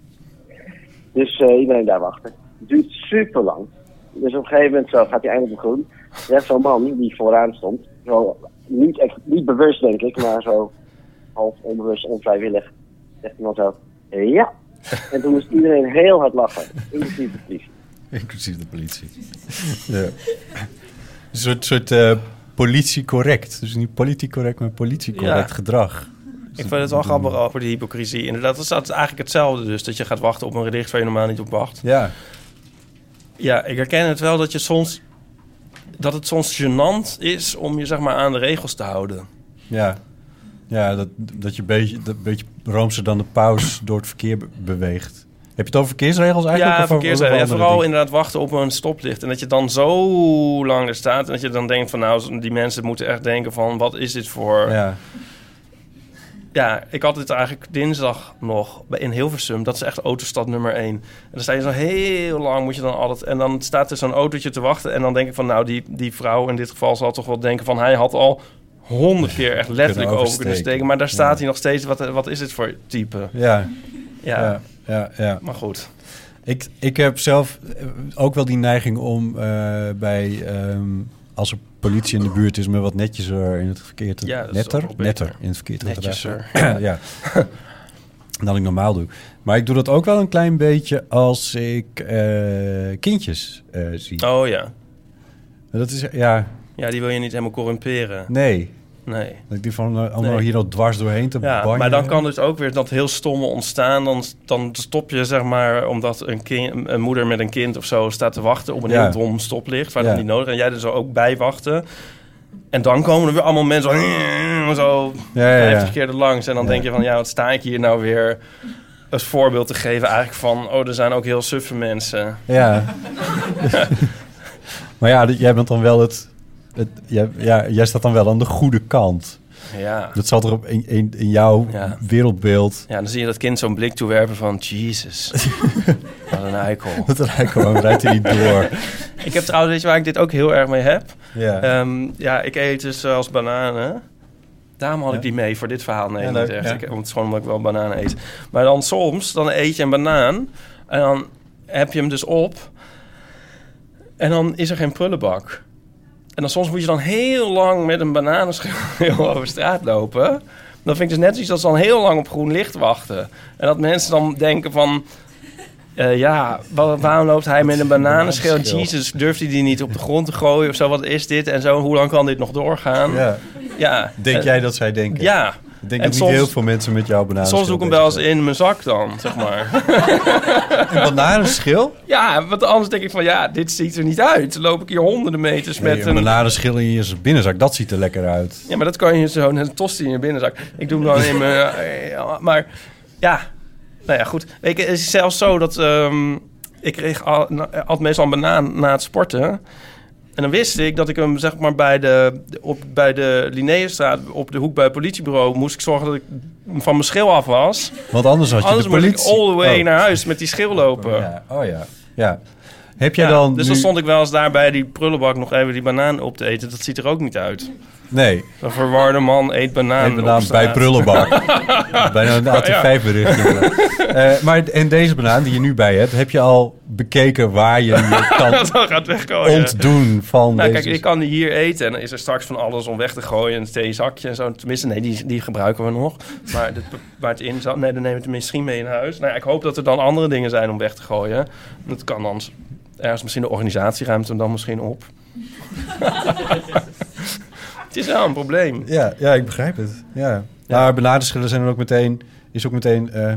Dus eh, iedereen daar wachten. Het duurt super lang. Dus op een gegeven moment zo gaat hij eindelijk groen. Is zo'n man die vooraan stond. Zo, niet, echt, niet bewust denk ik, maar zo half onbewust, onvrijwillig. Zegt iemand zo, ja. En toen moest iedereen heel hard lachen, inclusief de politie. Inclusief de politie. ja. Een soort, soort eh, politie-correct. Dus niet politiecorrect, maar politie-correct Ja. gedrag. Ik vind het wel grappig over de hypocrisie. Inderdaad, dat is dat is eigenlijk hetzelfde dus. Dat je gaat wachten op een gedicht waar je normaal niet op wacht. Ja. Ja, ik herken het wel dat je soms... Dat het soms gênant is om je zeg maar aan de regels te houden. Ja, ja dat, dat je een beetje, dat beetje roomser dan de paus door het verkeer be- beweegt. Heb je het over verkeersregels eigenlijk? ja, of over- verkeersregelen. Ja, vooral inderdaad wachten op een stoplicht. En dat je dan zo lang er staat. En dat je dan denkt van nou, die mensen moeten echt denken van... wat is dit voor... Ja. Ja, ik had dit eigenlijk dinsdag nog bij- in Hilversum. Dat is echt autostad nummer 1. En dan sta je zo heel lang, moet je dan altijd... En dan staat er zo'n autootje te wachten. En dan denk ik van, nou, die, die vrouw in dit geval zal toch wel denken van... hij had al honderd keer echt letterlijk over kunnen steken. Maar daar staat Ja. hij nog steeds. Wat, wat is dit voor type? Ja, Ja, ja, ja, ja. maar goed. Ik, ik heb zelf ook wel die neiging om eh, bij... ehm, als er politie in de buurt is, me wat netjes er in het verkeer te... Ja, dat is netter? Netter in het verkeer te Netjes gedragen. ja. Dan ik normaal doe. Maar ik doe dat ook wel een klein beetje als ik eh, kindjes eh, zie. Oh ja. Dat is, ja, Ja, die wil je niet helemaal corrumperen. nee. Nee. Dat ik die van uh, allemaal Nee. hier al dwars doorheen te Ja, maar dan kan dus ook weer dat heel stomme ontstaan. Dan, dan stop je, zeg maar, omdat een, kind, een moeder met een kind of zo staat te wachten op een Ja. heel dom stoplicht. Waar Ja. dat niet nodig. En jij er zo ook bij wachten. En dan komen er weer allemaal mensen zo, zo Ja, ja, ja. 50 keer er langs. En dan denk je van, ja, wat sta ik hier nou weer als voorbeeld te geven eigenlijk van... oh, er zijn ook heel suffe mensen. Ja. maar ja, jij bent dan wel het... het jij, ja, jij staat dan wel aan de goede kant. Ja. Dat zat er op in, in, in jouw Ja. wereldbeeld. ja, dan zie je dat kind zo'n blik toewerpen van... Jesus, wat een eikel. Dat er eigenlijk gewoon rijdt hij niet door. Ik heb trouwens, weet je waar ik dit ook heel erg mee heb? Ja. Ehm, ja, ik eet dus als bananen. Daarom had ik Ja. die mee voor dit verhaal. Nee, Ja, niet leuk, echt. ja. Ik, het is gewoon omdat ik wel bananen eet. Maar dan soms, dan eet je een banaan. En dan heb je hem dus op. En dan is er geen prullenbak. En dan soms moet je dan heel lang met een bananenschil over straat lopen. Dan vind ik dus net zoiets als dan heel lang op groen licht wachten. En dat mensen dan denken van... eh, ja, wa- waarom loopt hij met een bananenschil? bananenschil? Jezus, durft hij die niet op de grond te gooien of zo? Wat is dit? En zo, hoe lang kan dit nog doorgaan? ja. Ja. Denk Eh, jij dat zij denken? Ja. Ik denk En dat soms- niet heel veel mensen met jouw bananen. Soms doe ik hem wel eens in mijn zak dan, zeg maar. Een bananenschil? ja, want anders denk ik van, ja, dit ziet er niet uit. Dan loop ik hier honderden meters Nee, met een een... bananenschil in je binnenzak, dat ziet er lekker uit. Ja, maar dat kan je zo net een tosti in je binnenzak. Ik doe hem dan in mijn... eh, maar ja, nou ja, goed. Weet je, het is zelfs zo dat... ehm, ik kreeg al, na- altijd meestal een banaan na het sporten. En dan wist ik dat ik hem zeg maar bij de, op, bij de Linnaeusstraat... op de hoek bij het politiebureau... moest ik zorgen dat ik van mijn schil af was. Want anders had je Anders de moet ik politie... all the way Oh. naar huis met die schil lopen. Ja. Oh ja, ja. Heb jij Ja, dan dus nu- dan stond ik wel eens daar bij die prullenbak nog even die banaan op te eten. Dat ziet er ook niet uit. Nee, Een verwarde man eet banaan Eet banaan bij. Prullenbak. Bijna een AT5-bericht. Eh, maar en deze banaan die je nu bij hebt, heb je al bekeken waar je je kan Dat gaat weggooien. ontdoen van Nou, deze... kijk, ik kan die hier eten en dan is er straks van alles om weg te gooien. Een theezakje en zo. Tenminste, nee, die, die gebruiken we nog. Maar dit, waar het in zat, nee, dan nemen we het misschien mee in huis. Nou ja, ik hoop dat er dan andere dingen zijn om weg te gooien. Dat kan dan ergens misschien de organisatie ruimt hem dan misschien op. het is wel een probleem. Ja, ja, ik begrijp het. Ja. Maar bananenschillen zijn dan ook meteen... Is ook meteen... eh,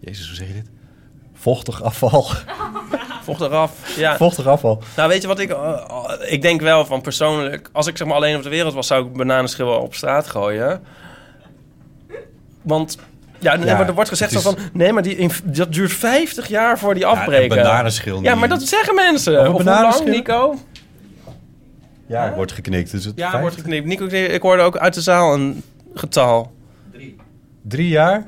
Jezus, hoe zeg je dit? Vochtig afval. Vocht eraf. Ja. Vochtig afval. Nou, weet je wat ik... eh, ik denk wel van persoonlijk... Als ik zeg maar alleen op de wereld was, zou ik bananenschil op straat gooien. Want... Ja, nee, Ja, maar er wordt gezegd zo van... Nee, maar die, dat duurt 50 jaar voor die afbreken. een bananenschil Ja, maar dat zeggen mensen. Over Of hoe lang? Nico? Ja, wordt geknikt. Dus het Ja, vijf- wordt geknipt. Nico, ik hoorde ook uit de zaal een getal. Drie jaar?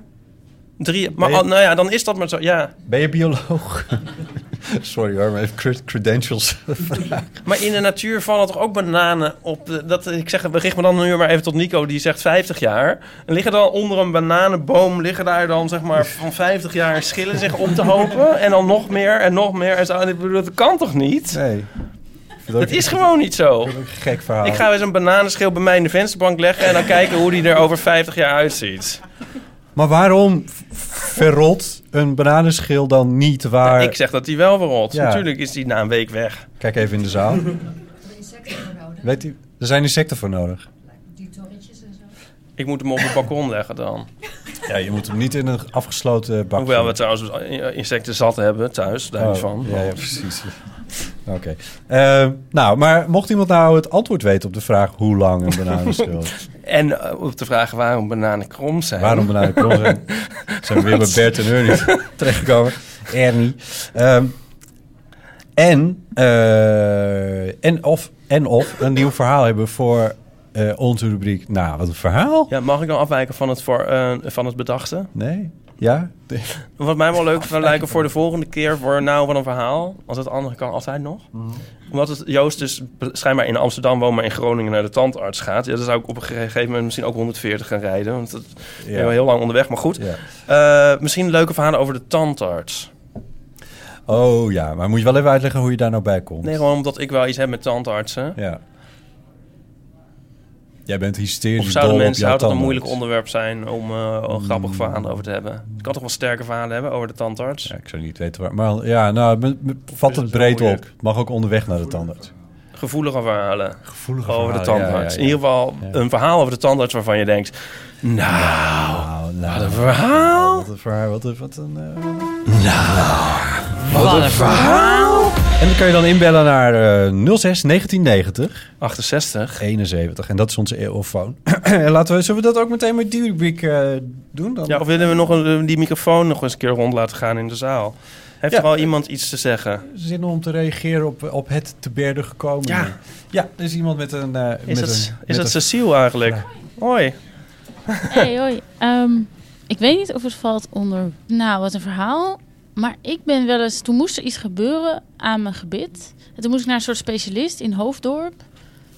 Drie. Maar je- al- nou ja, dan is dat maar zo. Ja. Ben je bioloog? Sorry hoor, maar even cred- credentials. Maar in de natuur vallen toch ook bananen op. de- dat, ik zeg, richt me dan nu maar even tot Nico, die zegt 50 jaar. En liggen dan onder een bananenboom, liggen daar dan zeg maar van 50 jaar schillen zich op te hopen. En dan nog meer en nog meer. En zo. En ik bedoel, dat kan toch niet? Nee. Dat is gewoon niet zo. Een gek verhaal. Ik ga eens een bananenschil bij mij in de vensterbank leggen en dan kijken hoe die er over 50 jaar uitziet. Maar waarom verrot een bananenschil dan niet waar... Ik zeg dat die wel verrot. Ja. Natuurlijk is die na een week weg. Kijk even in de zaal. Weet u, er zijn insecten voor nodig. Ik moet hem op het balkon leggen dan. Ja, je moet hem niet in een afgesloten bak. Hoewel we trouwens insecten zat hebben thuis, daar Oh, van. Ja, ja, precies. Oké. Eh, nou, maar mocht iemand nou het antwoord weten op de vraag hoe lang een bananenschil... En eh, op de vraag waarom bananen krom zijn. waarom bananen krom zijn, zijn we weer bij Bert en Ernie terechtgekomen. Ernie. Ehm, en, eh, en, of, en of een nieuw verhaal hebben voor onze rubriek. Nou, wat een verhaal. Ja, mag ik dan afwijken van het, voor, van het bedachte? Nee? Ja? Wat mij wel leuk zou lijken voor de volgende keer voor nou van een verhaal. Want het andere kan altijd nog. Omdat het Joost dus schijnbaar in Amsterdam woont, maar in Groningen naar de tandarts gaat. Ja, dan zou ik op een gegeven moment misschien ook 140 gaan rijden. Want dat is Ja. wel heel lang onderweg, maar goed. Ja. Eh, misschien leuke verhalen over de tandarts. Oh ja, maar moet je wel even uitleggen hoe je daar nou bij komt. Nee, gewoon omdat ik wel iets heb met tandartsen. Ja. Jij bent hysterisch Of zouden dol op mensen, jouw zou dat een moeilijk onderwerp zijn om eh, een grappig verhaal over te hebben? Ik kan toch wel sterke verhalen hebben over de tandarts? Ja, ik zou niet weten waar. Maar ja, nou, me- me- vat het breed op. Het mag ook onderweg naar de tandarts. Gevoelige verhalen Gevoelige over de verhalen, tandarts. ja, ja. In ieder geval Ja. een verhaal over de tandarts waarvan je denkt... Nou, Nou, nou, wat een verhaal. Wat een verhaal. Wat een... Wat een eh, Wat een verhaal. En dan kan je dan inbellen naar eh 06 1990 68. 71. En dat is onze eeuwfoon. en laten we, zullen we dat ook meteen met die rubriek eh, doen? Dan? Ja, of willen we nog een, die microfoon nog eens een keer rond laten gaan in de zaal? Heeft Ja. er al iemand iets te zeggen? Zin om te reageren op, op het te berden gekomen. Ja. Ja, er is iemand met een... eh, Is met het, een, is met het een- Cecile eigenlijk? Hoi. Hey, hoi. Ehm, ik weet niet of het valt onder... Nou, wat een verhaal. Maar ik ben wel eens... Toen moest er iets gebeuren aan mijn gebit. En toen moest ik naar een soort specialist in Hoofddorp.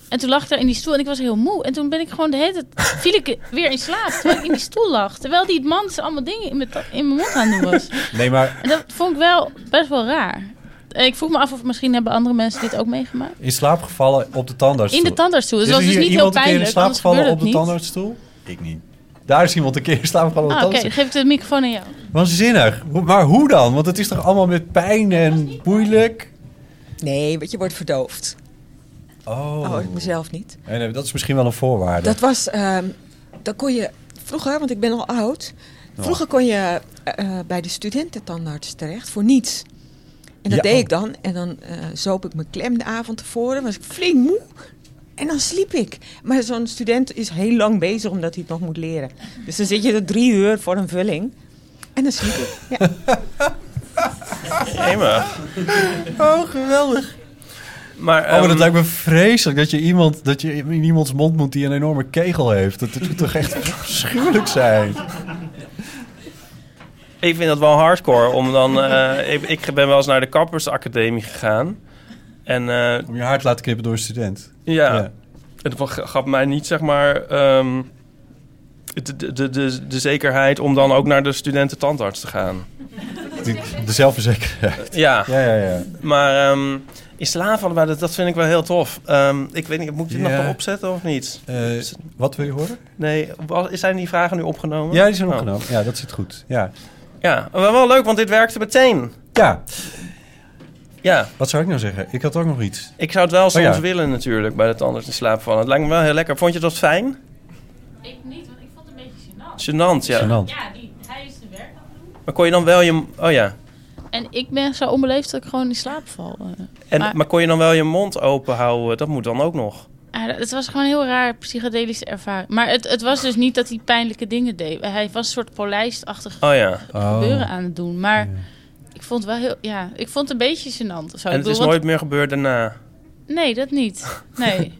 En toen lag ik daar in die stoel en ik was heel moe. En toen ben ik gewoon de hele tijd... viel ik weer in slaap terwijl ik in die stoel lag. Terwijl die man allemaal dingen in mijn, in mijn mond aan doen was. Nee, maar En dat vond ik wel best wel raar. En ik vroeg me af of misschien hebben andere mensen dit ook meegemaakt. in slaap gevallen op de tandartsstoel. In de tandartsstoel. Dus Is dat was dus niet heel in slaap gevallen op de tandartsstoel? Ik niet. Daar is iemand een keer gevallen op de Ah, Oké, tandartsstoel. geef ik de microfoon aan jou. Waanzinnig. Maar hoe dan? Want het is toch allemaal met pijn en moeilijk? Nee, want je wordt verdoofd. Oh. Oh, ik mezelf niet. Nee, dat is misschien wel een voorwaarde. Dat was, ehm dan kon je vroeger, want ik ben al oud. Vroeger kon je eh, eh, bij de studententandarts terecht voor niets. En dat Ja, deed oh. ik dan. En dan eh zoop ik mijn klem de avond tevoren. Was ik flink moe. En dan sliep ik. Maar zo'n student is heel lang bezig omdat hij het nog moet leren. Dus dan zit je er drie uur voor een vulling. En dan sliep ik. Ja. Jemig. Oh, geweldig. Maar, Oh, maar dat ehm, lijkt me vreselijk dat je, iemand, dat je in iemands mond moet die een enorme kegel heeft. Dat, dat moet toch echt afschuwelijk zijn? Ik vind dat wel hardcore. Om dan, eh, ik, ik ben wel eens naar de kappersacademie gegaan. En eh, Om je haar te laten knippen door een student. ja, Ja. het gaf mij niet zeg maar ehm, de, de, de, de, de zekerheid om dan ook naar de studententandarts te gaan. De zelfverzekerdheid. Ja, Ja, ja, ja. maar ehm in wij dat, dat vind ik wel heel tof. Ehm, ik weet niet, moet ik dit nog Ja. nog opzetten of niet? Eh, wat wil je horen? Nee, zijn die vragen nu opgenomen? Ja, die zijn Oh. opgenomen. Ja, dat zit goed. Ja. Ja, maar wel leuk, want dit werkte meteen. ja, Ja, wat zou ik nou zeggen? Ik had ook nog iets. ik zou het wel soms Oh ja. willen natuurlijk bij de tandarts in slaap vallen. Het lijkt me wel heel lekker. Vond je dat fijn? Ik niet, want ik vond het een beetje gênant. Gênant, ja. Gênant. Ja, die, hij is de werk aan het doen. Maar kon je dan wel je... Oh ja. En ik ben zo onbeleefd dat ik gewoon in slaap val. eh. En, Maar- maar, kon je dan wel je mond open houden? Dat moet dan ook nog. Ja, het was gewoon een heel raar psychedelische ervaring. Maar het, het was dus niet dat hij pijnlijke dingen deed. Hij was een soort polijstachtig Oh ja. gebeuren aan het doen. Maar vond het wel heel... Ja, ik vond het een beetje gênant. of Zo. En het bedoel, is want- nooit meer gebeurd daarna. Nee, dat niet. Nee.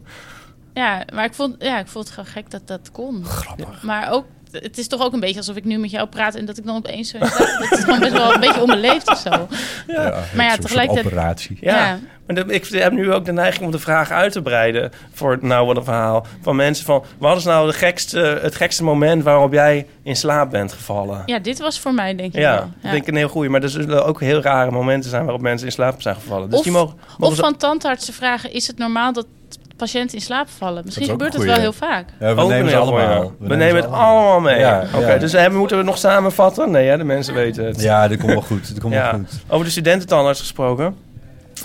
ja, maar ik vond, ja, ik vond het gewoon gek dat dat kon. Grappig. Maar ook, het is toch ook een beetje alsof ik nu met jou praat... en dat ik dan opeens zo... Het is gewoon best wel een beetje onbeleefd of zo. Ja, Maar ja, tegelijkertijd- operatie. Ja. Ja. Maar de- ik heb nu ook de neiging om de vraag uit te breiden... voor het nou wat een verhaal van mensen van... wat is nou de gekste, het gekste moment waarop jij in slaap bent gevallen? Ja, dit was voor mij denk ik Ja, wel. dat denk ik een heel goeie. Maar er zullen ook heel rare momenten zijn waarop mensen in slaap zijn gevallen. Dus Of- die mogen, mogen Of ze- van tandartsen vragen, is het normaal dat patiënten in slaap vallen? Misschien Dat gebeurt het wel heel vaak. Ja, we nemen goeie. allemaal. We, nemen het allemaal mee. Ja, Oké, ja. dus hebben, moeten we nog samenvatten? Nee, hè, de mensen weten het. Ja, dat komt wel goed. Dat komt Ja. wel goed. Over de studententandarts gesproken.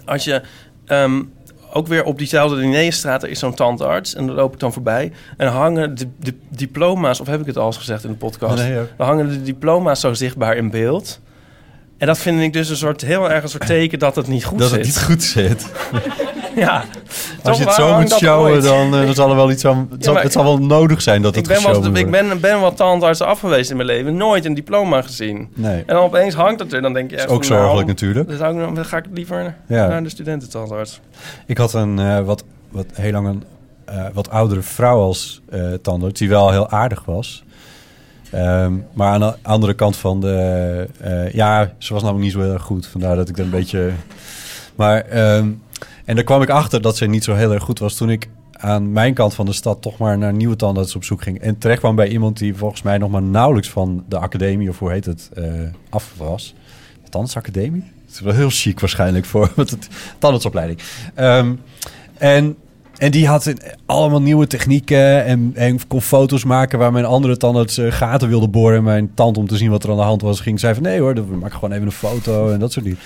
Als je ehm, ook weer op diezelfde Linnéestraat, er is zo'n tandarts. En daar loop ik dan voorbij. En hangen de, de diploma's, of heb ik het al eens gezegd in de podcast? Nee. Dan hangen de diploma's zo zichtbaar in beeld. En dat vind ik dus een soort, heel erg een soort teken dat het niet goed dat zit. het niet goed zit. Ja. Als je het zo moet showen, dan, eh, dan zal er wel iets aan... Het, zal, maar- het zal wel nodig zijn dat Ik het ben, geshowen ik ben, ben wel tandartsen afgewezen in mijn leven. Nooit een diploma gezien. Nee. En dan opeens hangt het er. Dan denk je echt ook nou, zorgelijk natuurlijk. Ik, dan ga ik liever Ja. naar de studententandarts. Ik had een eh, wat, wat heel lang een eh, wat oudere vrouw als tandarts, die wel heel aardig was. Ehm, maar aan de andere kant van de... ja, ze was namelijk niet zo heel erg goed. Vandaar dat ik er een beetje... Maar, ehm, en daar kwam ik achter dat ze niet zo heel erg goed was... toen ik aan mijn kant van de stad toch maar naar nieuwe tandarts op zoek ging. En terecht kwam bij iemand die volgens mij nog maar nauwelijks van de academie... of hoe heet het, eh, af was. De tandartsacademie? Het is wel heel chic waarschijnlijk voor het tandartsopleiding. Ehm, en, en die had allemaal nieuwe technieken en, en kon foto's maken waar mijn andere tandarts eh, gaten wilde boren. En mijn tand om te zien wat er aan de hand was, ging zei van nee hoor, we maken gewoon even een foto en dat soort dingen.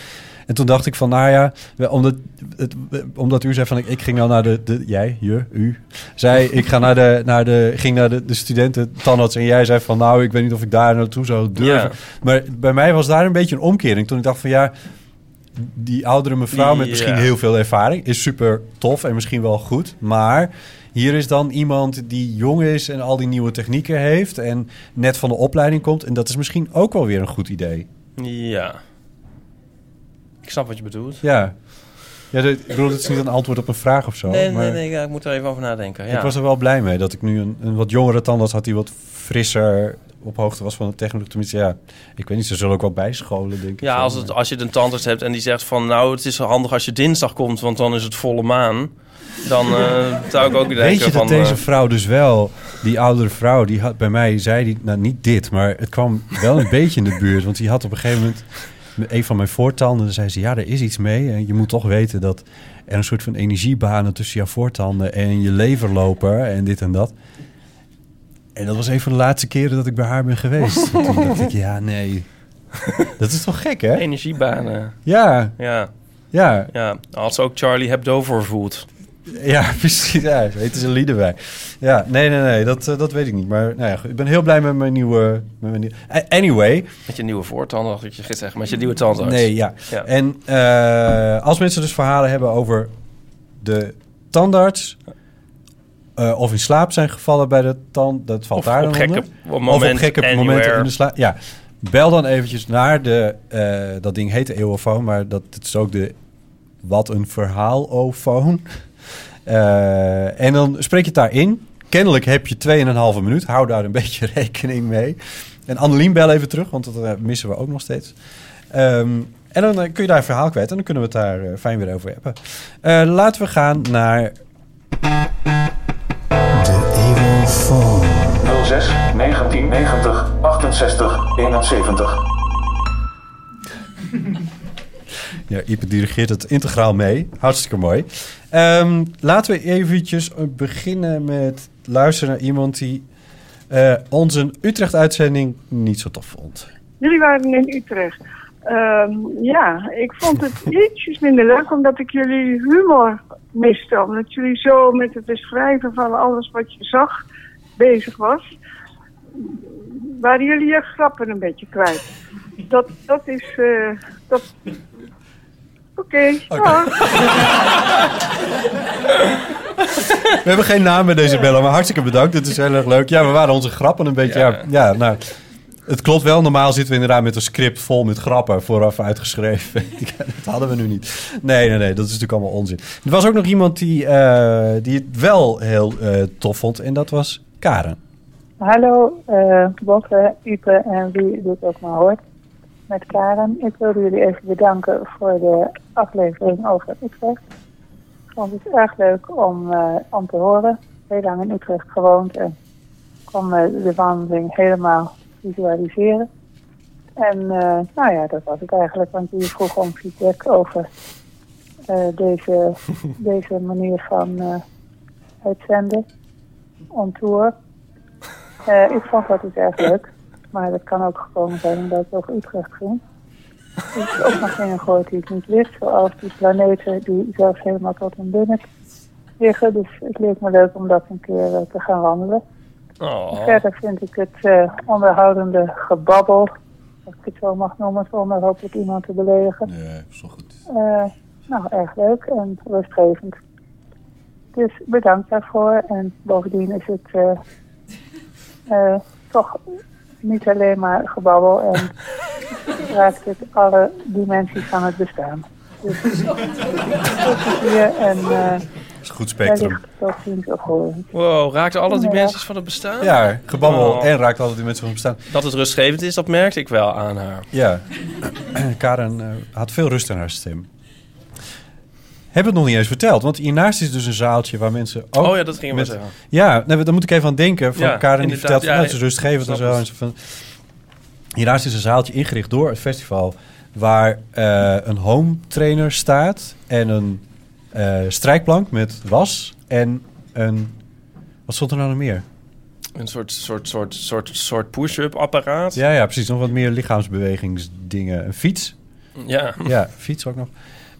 En toen dacht ik van, nou ja, omdat, het, omdat u zei van, ik, ik ging nou naar de, de jij, je, u, zei, ik ga naar de, naar de, ging naar de, de studenten tandarts en jij zei van, nou, ik weet niet of ik daar naartoe zou durven. Maar bij mij was daar een beetje een omkering. Toen ik dacht van, ja, die oudere mevrouw met misschien heel veel ervaring is super tof en misschien wel goed. Maar hier is dan iemand die jong is en al die nieuwe technieken heeft en net van de opleiding komt. En dat is misschien ook wel weer een goed idee. Ja. Ik snap wat je bedoelt. Ja. Ja, ik bedoel, het is niet een antwoord op een vraag of zo. nee, maar nee, nee, ja, ik moet er even over nadenken. Ja. Ik was er wel blij mee dat ik nu een, een wat jongere tandarts had die wat frisser op hoogte was van de technologie. Tenminste, ja, ik weet niet, ze zullen ook wel bijscholen, denk ik. Ja, als, het, als je een tandarts hebt en die zegt van... nou, het is handig als je dinsdag komt, want dan is het volle maan. Dan eh, zou ik ook denken Weet je van... dat deze eh, vrouw dus wel, die oudere vrouw, die had bij mij, zei die, nou niet dit, maar het kwam wel een beetje in de buurt. Want die had op een gegeven moment een van mijn voortanden, dan zei ze, ja, er is iets mee. En je moet toch weten dat er een soort van energiebanen tussen jouw voortanden en je lever lopen en dit en dat. En dat was een van de laatste keren dat ik bij haar ben geweest. En Toen dacht ik, ja, nee. Dat is toch gek, hè? Energiebanen. Ja, Ja, ja, ja. Als ook Charlie Hebdo voor voelt. Ja, precies. Ja, zo heten ze lieden bij. Ja, nee, nee, nee, dat, eh, dat weet ik niet. Maar nou ja, ik ben heel blij met mijn nieuwe... Met mijn nieuwe anyway, Met je nieuwe voortanden, ik je gezegd. Met je nieuwe tandarts. nee, ja. Ja. En eh, als mensen dus verhalen hebben over de tandarts... eh, of in slaap zijn gevallen bij de tand, dat valt Of daar dan gekke of op gekke anywhere. momenten in de slaap. Ja, bel dan eventjes naar de... dat ding heet de eeuwofoon, maar dat het is ook de... Wat een verhaalofoon. Eh, en dan spreek je het daarin. Kennelijk heb je 2,5 minuut. Hou daar een beetje rekening mee. En Annelien, bel even terug, want dat eh, missen we ook nog steeds. Ehm, en dan eh, kun je daar een verhaal kwijt en dan kunnen we het daar fijn weer over hebben. Eh, laten we gaan naar 06 1990 68 71. Ja, Ipe dirigeert het integraal mee. Hartstikke mooi. Ehm, laten we eventjes beginnen met luisteren naar iemand die eh, onze Utrecht-uitzending niet zo tof vond. Jullie waren in Utrecht. Ehm, ja, ik vond het ietsjes minder leuk omdat ik jullie humor miste. Omdat jullie zo met het beschrijven van alles wat je zag bezig was. Waren jullie je grappen een beetje kwijt. Dat, dat is... eh, dat... Oké. We hebben geen naam bij deze bellen, maar hartstikke bedankt. Dit is heel erg leuk. Ja, we waren onze grappen een beetje... Ja, ja nou, het klopt wel. Normaal zitten we inderdaad met een script vol met grappen vooraf uitgeschreven. dat hadden we nu niet. Nee, nee, nee. Dat is natuurlijk allemaal onzin. Er was ook nog iemand die, eh, die het wel heel eh, tof vond. En dat was Karen. Hallo, eh Botte, Ipe en wie dit ook maar hoort. Met Karen. Ik wilde jullie even bedanken voor de aflevering over Utrecht. Ik vond het erg leuk om, eh, om te horen. Heel lang in Utrecht gewoond en kon de wandeling helemaal visualiseren. En eh, nou ja, dat was het eigenlijk, want jullie vroeg om feedback over eh, deze, deze manier van uitzenden on tour. Ik vond dat dus erg leuk. Maar dat kan ook gekomen zijn omdat het over Utrecht ging. Ik heb ook nog dingen gehoord die ik niet wist. Zoals die planeten die zelfs helemaal tot in binnen liggen. Dus het leek me leuk om dat een keer eh, te gaan wandelen. Oh. Verder vind ik het eh, onderhoudende gebabbel, als ik het zo mag noemen, zonder hopelijk iemand te beledigen. Nee, is wel goed. Eh, nou, erg leuk en rustgevend. Dus bedankt daarvoor. En bovendien is het eh, eh, toch niet alleen maar gebabbel en raakt het alle dimensies van het bestaan. Dus plezier en eh is een goed spectrum. Wow, raakt alle dimensies van het bestaan? Ja, gebabbel Oh. en raakt altijd die mensen van bestaan. Dat het rustgevend is, dat merkte ik wel aan haar. Ja, Karen eh, had veel rust in haar stem. Hebben we het nog niet eens verteld, want hiernaast is dus een zaaltje waar mensen ook... Oh ja, dat gingen we met, zeggen. Ja, nee, daar moet ik even aan denken. Van Ja, Karen die vertelt Ja, nou, het is rustgevend en zo. En zo van, hiernaast is een zaaltje ingericht door het festival... waar eh, een home trainer staat en een eh, strijkplank met was en een... Wat stond er nou nog meer? Een soort, soort, soort, soort, soort push-up apparaat. Ja, ja, precies. Nog wat meer lichaamsbewegingsdingen. Een fiets. Ja. Ja, fiets ook nog.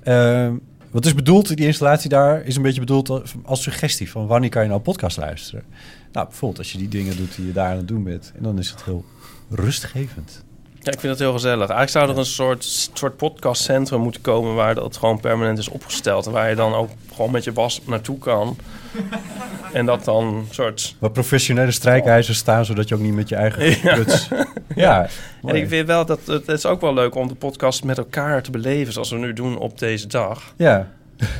Ehm, wat is bedoeld, die installatie daar, is een beetje bedoeld als suggestie van wanneer kan je nou podcast luisteren. Nou, bijvoorbeeld als je die dingen doet die je daar aan het doen bent. En dan is het heel rustgevend. Ja, ik vind het heel gezellig. Eigenlijk zou er een soort, soort podcastcentrum moeten komen waar dat gewoon permanent is opgesteld. En waar je dan ook gewoon met je was naartoe kan. en dat dan soort... Waar professionele strijkijzers staan, zodat je ook niet met je eigen Ja. Ja, en ik vind wel dat het, het is ook wel leuk om de podcast met elkaar te beleven zoals we nu doen op deze dag. Ja.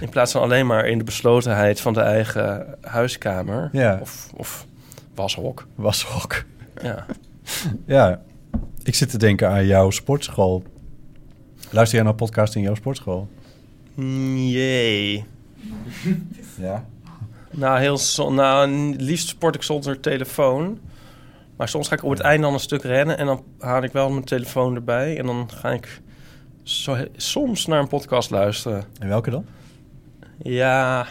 In plaats van alleen maar in de beslotenheid van de eigen huiskamer. Ja. Of, of washok. Washok. Ja. Ja, ik zit te denken aan jouw sportschool. Luister jij naar podcast in jouw sportschool? Jee. Ja. Nou, heel zo, nou, liefst sport ik zonder telefoon. Maar soms ga ik op het einde dan een stuk rennen en dan haal ik wel mijn telefoon erbij. En dan ga ik zo, soms naar een podcast luisteren. En welke dan? Ja.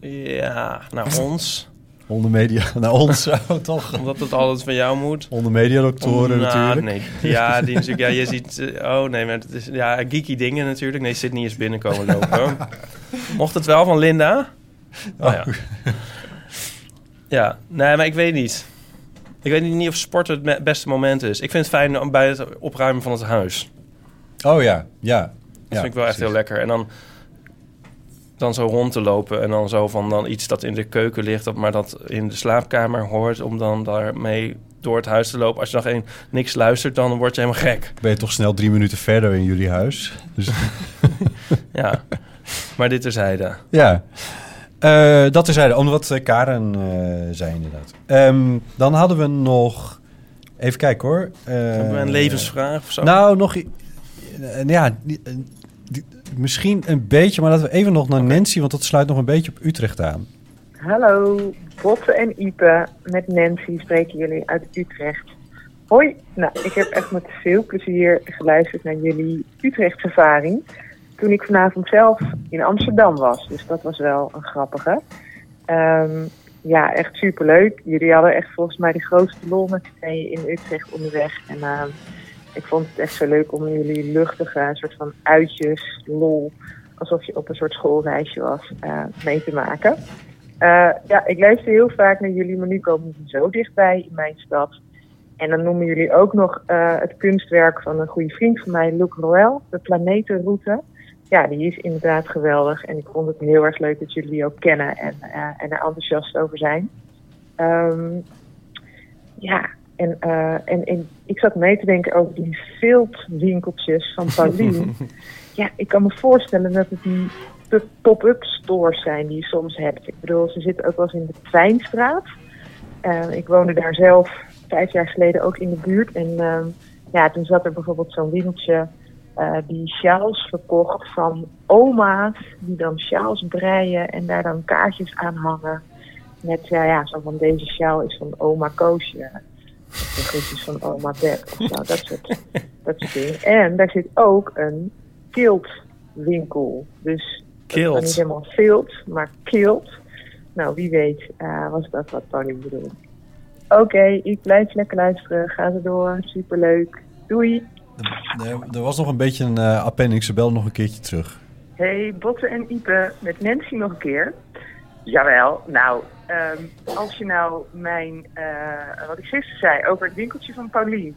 Ja, naar ons. Hondenmedia, naar ons zo, toch? Omdat het altijd van jou moet. Hondenmedia-doktoren Om- nou, natuurlijk. Nee, ja, die natuurlijk. Ja, je ziet. eh, oh nee, maar het is ja geeky dingen natuurlijk. Nee, Sydney is binnenkomen lopen. Mocht het wel van Linda? Oh, ja. ja, nee, maar ik weet niet. Ik weet niet of sport het beste moment is. Ik vind het fijn om bij het opruimen van het huis. Oh ja, ja. Dat Ja, vind ik wel echt heel lekker. En dan, dan zo rond te lopen en dan zo van dan iets dat in de keuken ligt, dat maar dat in de slaapkamer hoort, om dan daarmee door het huis te lopen. Als je nog één niks luistert, dan word je helemaal gek. Ben je toch snel drie minuten verder in jullie huis? Dus, Ja, maar dit terzijde. ja. Eh, dat terzijde, omdat eh, Karen eh, zei inderdaad. Ehm, dan hadden we nog Even kijken hoor. Hebben we een levensvraag of zo? Nou, nog... ja, misschien een beetje, maar laten we even nog naar Nancy, want dat sluit nog een beetje op Utrecht aan. Hallo, Botte en Ipe. Met Nancy spreken jullie uit Utrecht. Hoi, nou, ik heb echt met veel plezier geluisterd naar jullie Utrecht-ervaring. Toen ik vanavond zelf in Amsterdam was. Dus dat was wel een grappige. Ehm, ja, echt superleuk. Jullie hadden echt volgens mij de grootste lol met z'n in Utrecht onderweg. En ehm, ik vond het echt zo leuk om jullie luchtige soort van uitjes, lol, alsof je op een soort schoolreisje was, eh, mee te maken. Eh, ja, ik luister heel vaak naar jullie, maar nu komen ze zo dichtbij in mijn stad. En dan noemen jullie ook nog eh, het kunstwerk van een goede vriend van mij, Luc Roel, de Planetenroute. Ja, die is inderdaad geweldig. En ik vond het heel erg leuk dat jullie ook kennen en, en er enthousiast over zijn. Ehm, ja, en, eh, en, en ik zat mee te denken over die viltwinkeltjes van Paulien. ja, ik kan me voorstellen dat het die pop-up stores zijn die je soms hebt. Ik bedoel, ze zitten ook wel eens in de Twijnstraat. Eh, ik woonde daar zelf vijf jaar geleden ook in de buurt. En ehm, ja, toen zat er bijvoorbeeld zo'n winkeltje eh, die sjaals verkocht van oma's. Die dan sjaals breien en daar dan kaartjes aan hangen. Met, ja, ja, zo van deze sjaal is van oma Koosje. De groetjes van oma Beb zo, dat soort, dat soort dingen. En daar zit ook een kiltwinkel. Dus dat niet helemaal field, maar kilt. Nou, wie weet eh, was dat wat Tony bedoelde. Oké, ik blijf lekker luisteren. Ga ze door. Superleuk. Doei. Er, er was nog een beetje een eh, appendix, ze belde nog een keertje terug. Hey, Botte en Ipe, met Nancy nog een keer. Jawel, nou, ehm, als je nou mijn, eh, wat ik gisteren zei over het winkeltje van Paulien,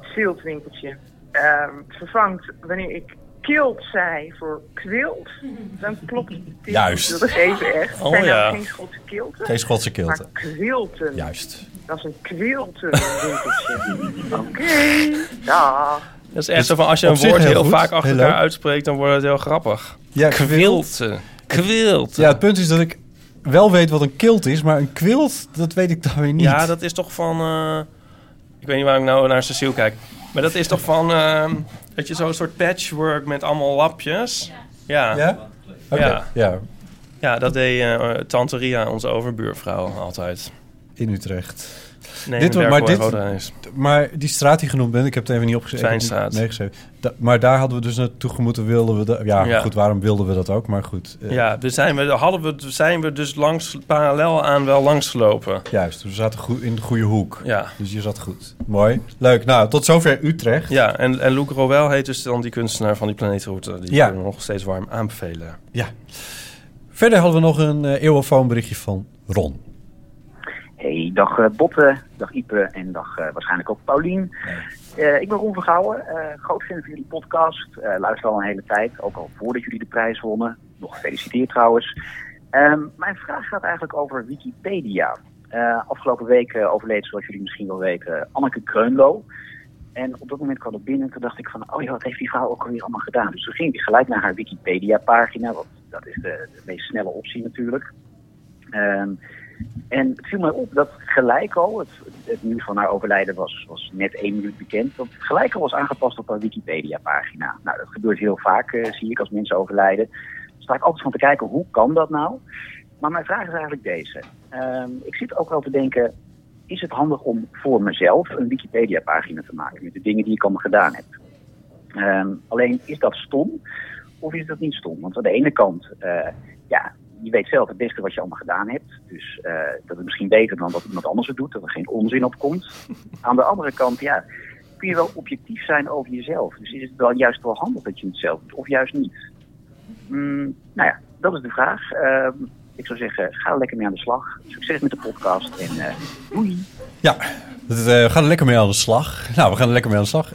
het viltwinkeltje, ehm, vervangt wanneer ik kilt zei voor kwilt, dan klopt het. Juist. Ik wilde geven echt. Het Oh, zijn nou ja. geen Schotse kilten. Geen Schotse kilten. Maar kwilten. Juist. Dat is een kwiltenwinkeltje. Oké, dag. Dat is echt zo van, als je een woord heel heel, vaak achter Heel elkaar leuk. uitspreekt, dan wordt het heel grappig. Ja, kwilten. Kwilten. Ja, het punt is dat ik wel weet wat een kilt is, maar een quilt, dat weet ik dan weer niet. Ja, dat is toch van... eh, ik weet niet waarom ik nou naar Cecile kijk. Maar dat is toch van... ehm, dat je zo'n soort patchwork met allemaal lapjes. Ja. Ja? Oké, Ja. ja. Ja, dat deed eh, Tante Ria, onze overbuurvrouw, altijd. In Utrecht. Nee, dit, maar, dit, maar die straat die genoemd bent, ik heb het even niet opgeschreven. Meegeschreven. Da- maar daar hadden we dus naartoe gemoeten, wilden we... ja, Ja. goed, waarom wilden we dat ook? Maar goed. eh, Ja, dus zijn we, hadden we, zijn we dus langs, parallel aan wel langs gelopen. Juist, we zaten goed in de goede hoek. Ja. Dus je zat goed. Mooi. Leuk. Nou, tot zover Utrecht. Ja, en, en Luc heet dus dan die kunstenaar van die planeetroute. Die Ja. kunnen we nog steeds warm aanbevelen. Ja. Verder hadden we nog een uh, eeuwenfoon berichtje van Ron. Hey, dag eh, Botte, dag Ipe en dag eh, waarschijnlijk ook Paulien. Eh, ik ben Ron Vergouwen, eh groot fan van jullie podcast. Eh, luister al een hele tijd, ook al voordat jullie de prijs wonnen. Nog gefeliciteerd trouwens. Ehm, mijn vraag gaat eigenlijk over Wikipedia. Afgelopen week overleed, zoals jullie misschien wel weten, Anneke Kreunlo. En op dat moment kwam ik binnen en toen dacht ik van, oh ja, wat heeft die vrouw ook alweer allemaal gedaan? Dus toen ging ik gelijk naar haar Wikipedia-pagina, want dat is de, de meest snelle optie natuurlijk. Ehm, en het viel mij op dat gelijk al, het, het nieuws van haar overlijden was, net één minuut bekend, dat gelijk al was aangepast op haar Wikipedia-pagina. Nou, dat gebeurt heel vaak, eh, zie ik, als mensen overlijden. Dus sta ik altijd van te kijken, hoe kan dat nou? Maar mijn vraag is eigenlijk deze. Ehm, ik zit ook wel te denken, is het handig om voor mezelf een Wikipedia-pagina te maken met de dingen die ik allemaal gedaan heb? Ehm, alleen, is dat stom of is dat niet stom? Want aan de ene kant, eh, ja, je weet zelf het beste wat je allemaal gedaan hebt. Dus eh, dat is misschien beter dan dat iemand anders het doet, dat er geen onzin op komt. Aan de andere kant, ja, kun je wel objectief zijn over jezelf. Dus is het wel juist wel handig dat je het zelf doet, of juist niet? Mm, nou ja, dat is de vraag. Ehm, ik zou zeggen, ga er lekker mee aan de slag. Succes met de podcast en eh, doei. Ja, eh, we gaan er lekker mee aan de slag. Nou, we gaan er lekker mee aan de slag.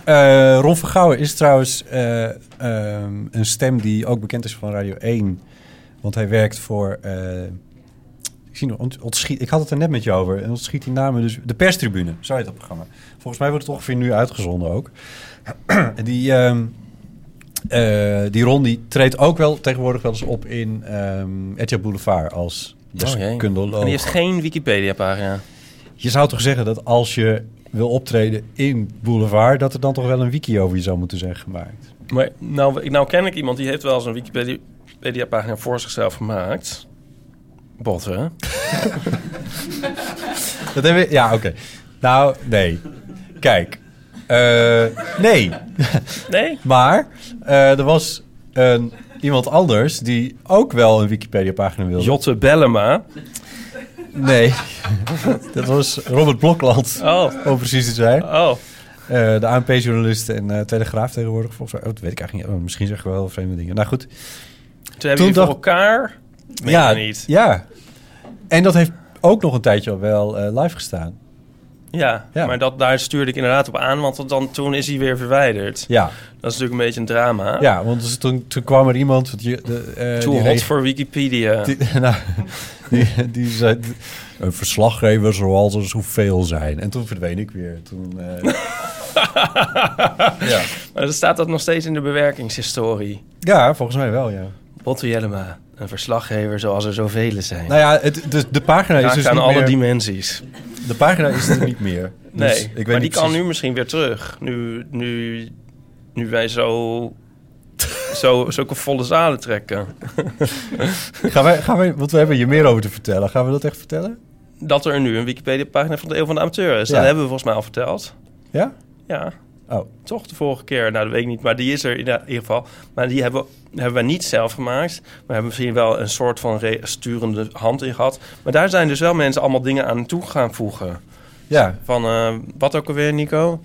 Ron Vergouwen is trouwens eh, ehm, een stem die ook bekend is van Radio 1. Want hij werkt voor... eh, ik, zie nog, ont, ontschiet, ik had het er net met je over. En ontschiet die namen dus... De perstribune, zo heet dat programma. Volgens mij wordt het ongeveer nu uitgezonden ook. die... ehm, eh, die Ron die treedt ook wel tegenwoordig wel eens op in um, RTL Boulevard als Oh, deskundeloog. En die heeft geen Wikipedia-pagina. Je zou toch zeggen dat als je wil optreden in Boulevard... dat er dan toch wel een wiki over je zou moeten zijn gemaakt. Maar nou, ik- nou ken ik iemand die heeft wel eens een Wikipedia- Wikipedia-pagina voor zichzelf gemaakt. Botten. Dat hebben we, ja, oké. Nou, nee. Kijk. eh, nee. Nee? maar eh, er was een, iemand anders die ook wel een Wikipedia-pagina wilde. Jotte Bellema. Nee. dat was Robert Blokland. Oh. Om precies te zijn. Oh. Eh, de ANP-journalist en eh, Telegraaf tegenwoordig. Volgens mij. Oh, dat weet ik eigenlijk niet. Oh, misschien zeg ik wel vreemde dingen. Nou goed. Toen hebben jullie voor elkaar... Meen ja, niet. ja. En dat heeft ook nog een tijdje wel eh, live gestaan. Ja, Ja. maar dat, daar stuurde ik inderdaad op aan, want dan, toen is hij weer verwijderd. Ja. Dat is natuurlijk een beetje een drama. Ja, want dus toen, toen kwam er iemand... de, eh, Too die hot reg- voor Wikipedia. Die, nou, die, die zei... Een verslaggever zoals er zoveel zijn. En toen verdween ik weer. Toen, eh, ja. Maar dan staat dat nog steeds in de bewerkingshistorie. ja, volgens mij wel, ja. Botte Jellema, een verslaggever zoals er zoveel zijn. Nou ja, het, de, de pagina is Raakt dus aan niet alle meer... dimensies. De pagina is er niet meer. Nee, Dus ik weet maar die kan nu misschien weer terug. Nu, nu, nu wij zo, zo zulke volle zalen trekken. Gaan wij, gaan wij, want we hebben hier meer over te vertellen. Gaan we dat echt vertellen? Dat er nu een Wikipedia-pagina van de Eeuw van de Amateur is. Ja. Dat hebben we volgens mij al verteld. Ja? Ja. Oh. Toch de vorige keer. Nou, dat weet ik niet. Maar die is er in ieder geval. Maar die hebben, hebben wij niet zelf gemaakt. Maar hebben misschien wel een soort van re- sturende hand in gehad. Maar daar zijn dus wel mensen allemaal dingen aan toe gaan voegen. Ja. Van, eh, wat ook alweer, Nico?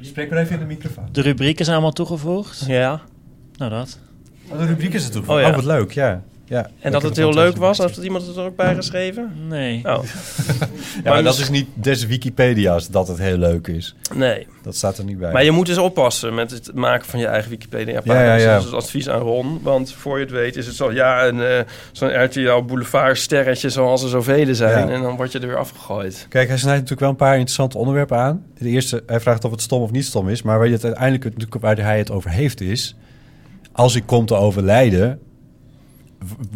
Spreek maar even in de microfoon. De rubrieken zijn allemaal toegevoegd. Ja. Nou, dat. Oh, de rubriek is er toe. Oh, ja. wat leuk, ja. Ja. En dat het heel leuk was? Heeft iemand het er ook bij geschreven? Nee. Oh. Ja, maar dat is niet des Wikipedia's dat het heel leuk is. Nee. Dat staat er niet bij. Maar je moet dus oppassen met het maken van je eigen Wikipedia-pagina. Ja, ja, ja. Dat is advies aan Ron. Want voor je het weet is het zo... Ja, een, eh, zo'n RTL Boulevard-sterretje zoals er zoveel zijn. Ja. En dan word je er weer afgegooid. Kijk, hij snijdt natuurlijk wel een paar interessante onderwerpen aan. De eerste, hij vraagt of het stom of niet stom is. Maar waar, je het uiteindelijk, waar hij het over heeft is... Als ik kom te overlijden,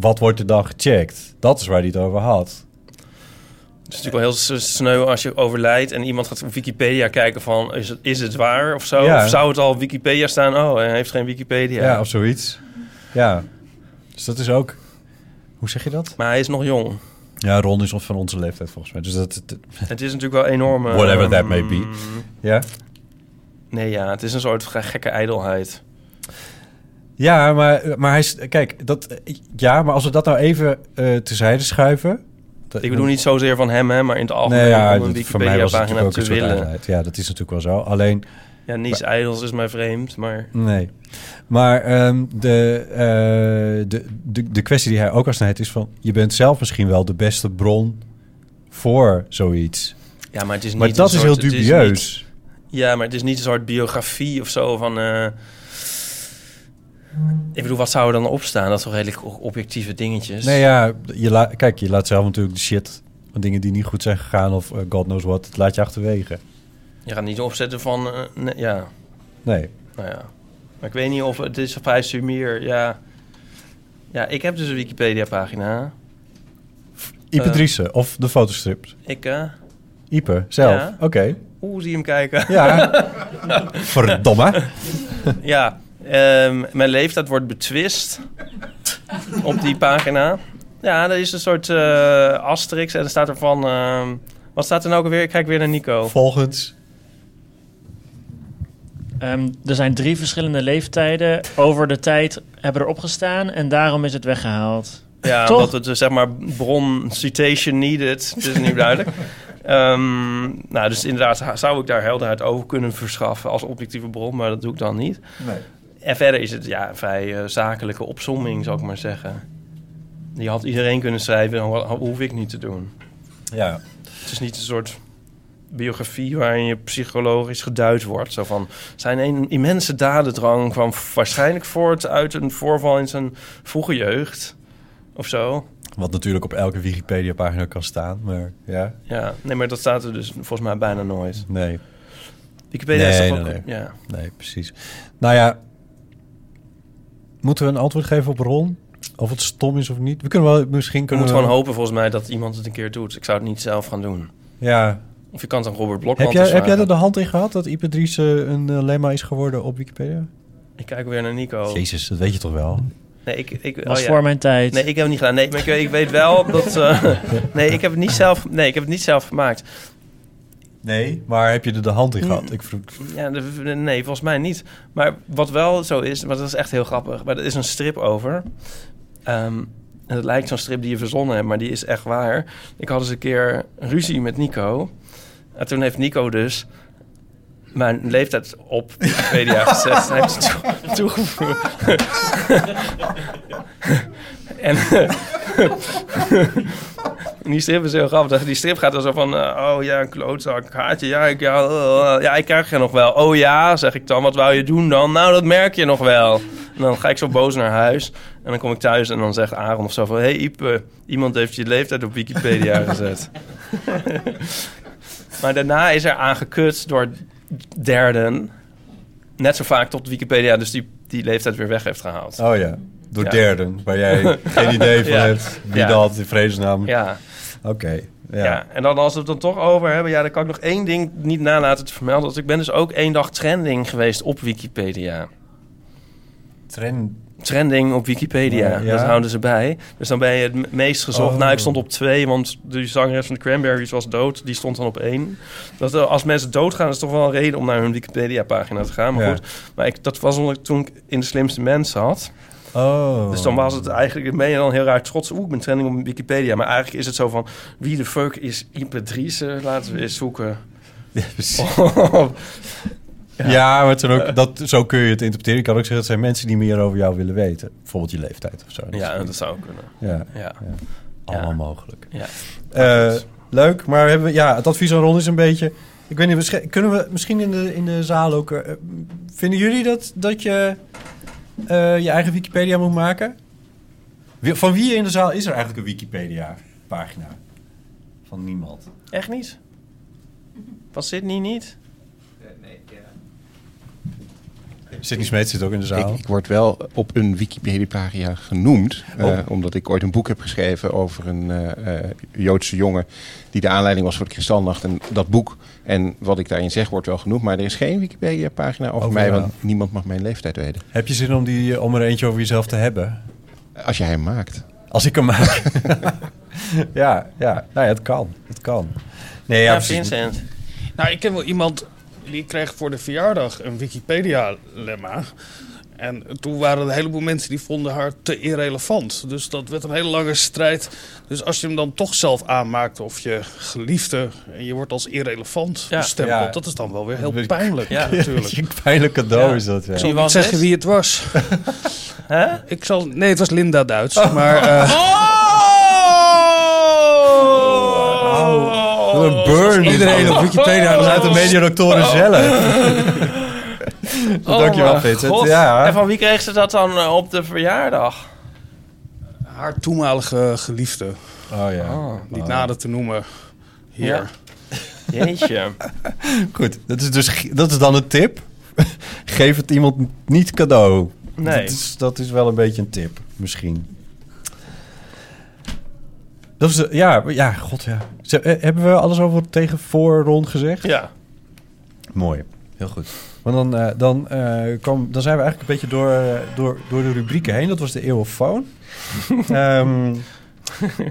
wat wordt er dan gecheckt? Dat is waar hij het over had. Het is natuurlijk wel heel sneu als je overlijdt... en iemand gaat op Wikipedia kijken van... is het, is het waar of zo? Ja. Of zou het al op Wikipedia staan? Oh, hij heeft geen Wikipedia. Ja, of zoiets. Ja. Dus dat is ook... Hoe zeg je dat? Maar hij is nog jong. Ja, Ron is van onze leeftijd volgens mij. Dus dat... Het is natuurlijk wel enorm... Whatever that may be. Ja? Nee, ja, het is een soort ge- gekke ijdelheid. Ja, maar, maar hij is... Kijk, dat, ja, maar als we dat nou even eh tezijde schuiven... dat- Ik bedoel niet zozeer van hem, hè, maar in het algemeen Nee, ja, om een Wikipedia-pagina te willen. Ja, dat is natuurlijk wel zo. Alleen... Ja, niets ijdels is mij vreemd, maar... Nee. Maar ehm, de, eh, de, de, de kwestie die hij ook al snijdt is van... je bent zelf misschien wel de beste bron voor zoiets. Ja, maar het is niet Maar dat is heel is dubieus. niet- ja, maar het is niet een soort biografie of zo van... eh, ik bedoel, wat zou er dan opstaan? Dat is toch redelijk objectieve dingetjes? Nee, ja, je kijk, je laat zelf natuurlijk de shit... van dingen die niet goed zijn gegaan of eh, god knows what... dat laat je achterwege. Je gaat niet opzetten van... eh, nee, ja, Nee. nou ja. Maar ik weet niet of het is vrij sumier. Ja, ja ik heb dus een Wikipedia-pagina. Ipe Eh, of de fotostrips. Ik, eh... Ipe, zelf. Ja. Oké. Oeh, zie je hem kijken. Ja. Verdomme. ja, ehm, mijn leeftijd wordt betwist op die pagina. Ja, er is een soort eh asterix en er staat er van... ehm, wat staat er nou ook alweer? Ik kijk weer naar Nico. Volgens. Ehm, er zijn drie verschillende leeftijden over de tijd hebben erop gestaan en daarom is het weggehaald. Ja, Toch? omdat het dus, zeg maar bron citation needed. Het is niet duidelijk. Ehm, nou, dus inderdaad zou ik daar helderheid over kunnen verschaffen als objectieve bron, maar dat doe ik dan niet. Nee. En verder is het ja, een vrij eh, zakelijke opsomming, zou ik maar zeggen. Die had iedereen kunnen schrijven, ho- hoef ik niet te doen. Ja. Het is niet een soort biografie waarin je psychologisch geduid wordt. Zo van, zijn een immense dadendrang kwam waarschijnlijk voort uit een voorval in zijn vroege jeugd. Of zo. Wat natuurlijk op elke Wikipedia-pagina kan staan, maar ja. Ja, nee, maar dat staat er dus volgens mij bijna nooit. Nee. Wikipedia is toch nee, ook... nee. Ja. Nee, precies. Nou ja, moeten we een antwoord geven op Ron? Of het stom is of niet? We kunnen wel, misschien kunnen moet we... gewoon hopen volgens mij dat iemand het een keer doet. Ik zou het niet zelf gaan doen. Ja, Of je kan het aan Robert Blokman Heb jij, heb jij er de hand in gehad dat Ipe Driessen een eh, lemma is geworden op Wikipedia? Ik kijk weer naar Nico. Jezus, dat weet je toch wel? Nee, ik, ik, oh Was voor mijn tijd. Nee, ik heb het niet gedaan. Nee, maar ik, ik weet wel dat... eh, nee, ik heb het niet zelf... Nee, ik heb het niet zelf gemaakt. Nee, maar heb je er de hand in gehad? Ik vroeg... Ja, nee, volgens mij niet. Maar wat wel zo is, maar dat is echt heel grappig. Maar er is een strip over. Ehm, en het lijkt zo'n strip die je verzonnen hebt, maar die is echt waar. Ik had eens een keer ruzie met Nico. En toen heeft Nico dus mijn leeftijd op Wikipedia gezet. Hij heeft toe- toegevoegd. en die strip is heel grappig. Die strip gaat dan zo van... eh, oh ja, een klootzak, haatje. Ja ik, ja, eh, eh, ja, ik krijg je nog wel. Oh ja, zeg ik dan. Wat wou je doen dan? Nou, dat merk je nog wel. En dan ga ik zo boos naar huis. En dan kom ik thuis en dan zegt Aaron of zo van... hey, Ipe, iemand heeft je leeftijd op Wikipedia gezet. maar daarna is er aangekut door derden... net zo vaak tot Wikipedia dus die, die leeftijd weer weg heeft gehaald. Oh ja, door Ja. derden, waar jij geen idee van Ja. hebt wie Ja. dat in vredesnaam. Ja. Oké, Ja. ja. en dan als we het dan toch over hebben, ja, dan kan ik nog één ding niet nalaten te vermelden. Dat ik ben dus ook één dag trending geweest op Wikipedia. Trend. Trending op Wikipedia, Ja, ja. dat houden ze bij. Dus dan ben je het me- meest gezocht. Oh. Nou, ik stond op twee, want de zangeres van de Cranberries was dood. Die stond dan op één. Dat, eh, als mensen doodgaan, is toch wel een reden om naar hun Wikipedia-pagina te gaan. Maar Ja. goed, maar ik, dat was omdat ik toen ik in de slimste mensen zat. Oh. Dus dan was het eigenlijk, ben je dan heel raar trots. Oeh, ik ben trending op Wikipedia. Maar eigenlijk is het zo van, wie de fuck is Driessen? Laten we eens zoeken. Ja, precies. Ja, maar toen ook, dat, zo kun je het interpreteren. Ik kan ook zeggen, het zijn mensen die meer over jou willen weten. Bijvoorbeeld je leeftijd of zo. Ja, dat zou kunnen. Ja, Ja. ja. allemaal mogelijk. Ja. Eh, leuk, maar hebben we, ja, het advies aan Ron is een beetje... Ik weet niet, kunnen we misschien in de, in de zaal ook... eh, vinden jullie dat, dat je eh, je eigen Wikipedia moet maken? Van wie in de zaal is er eigenlijk een Wikipedia-pagina? Van niemand. Echt niet? Van Sydney niet? Sydney Smeet zit ook in de zaal. Ik, ik word wel op een Wikipedia-pagina genoemd. eh, Oh. omdat ik ooit een boek heb geschreven over een eh, eh, Joodse jongen... die de aanleiding was voor de Kristalnacht. En dat boek en wat ik daarin zeg wordt wel genoemd. Maar er is geen Wikipedia-pagina over, Over mij... jou. want niemand mag mijn leeftijd weten. Heb je zin om, die, eh, om er eentje over jezelf te hebben? Als jij hem maakt. Als ik hem maak. ja, ja, nou ja, het kan. Het kan. Nee, ja, Ja. Vincent. Nou, ik ken wel iemand die kreeg voor de verjaardag een Wikipedia-lemma. En toen waren er een heleboel mensen die vonden haar te irrelevant. Dus dat werd een hele lange strijd. Dus als je hem dan toch zelf aanmaakt of je geliefde... en je wordt als irrelevant Ja. bestempeld... Ja. dat is dan wel weer heel pijnlijk Ja. natuurlijk. Een pijnlijk cadeau Ja. is dat, ja. Ik zal niet zeggen wie het was. Hè? Ik zal, nee, het was Linda Duits. Maar eh, Wat een burn. iedereen op Wikipedia... Vanuit de mediadoktoren zelf. Dankjewel, mijn Vincent. God. Ja. En van wie kreeg ze dat dan eh, op de verjaardag? haar toenmalige geliefde. Oh ja. Oh. Niet nader te noemen hier. Ja. Jeetje. Goed, dat is, dus, dat is dan een tip. Geef het iemand niet cadeau. Nee. Dat is, dat is wel een beetje een tip, misschien. Dat is, de- ja, ja, god ja. Eh, Hebben we alles over tegen voor rond gezegd? Ja. Mooi, heel goed. Want dan, eh, dan, eh, kwam, dan zijn we eigenlijk een beetje door, eh, door, door de rubrieken heen. Dat was de eeuwofoon. Ehm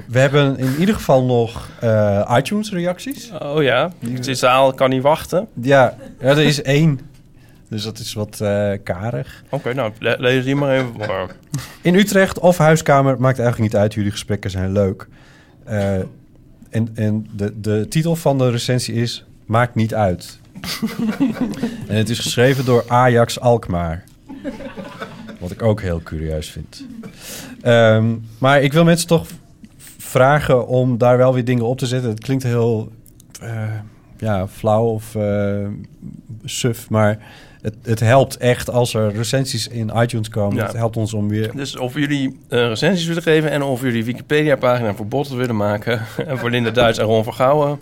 we hebben in ieder geval nog eh, iTunes-reacties. Oh ja, de zaal kan niet wachten. Ja, ja, er is één. Dus dat is wat eh, karig. Oké, nou, le- lees die maar even voor. In Utrecht of huiskamer, maakt eigenlijk niet uit. Jullie gesprekken zijn leuk. Eh, en en de, de titel van de recensie is... Maakt niet uit. en het is geschreven door Ajax Alkmaar. Wat ik ook heel curieus vind. Ehm, maar ik wil mensen toch vragen om daar wel weer dingen op te zetten. Het klinkt heel eh, ja, flauw of eh, suf, maar het, het helpt echt als er recensies in iTunes komen. Ja. Het helpt ons om weer... Dus of jullie eh, recensies willen geven en of jullie Wikipedia-pagina voor botten willen maken. en voor Linda Duits en Ron Vergouwen.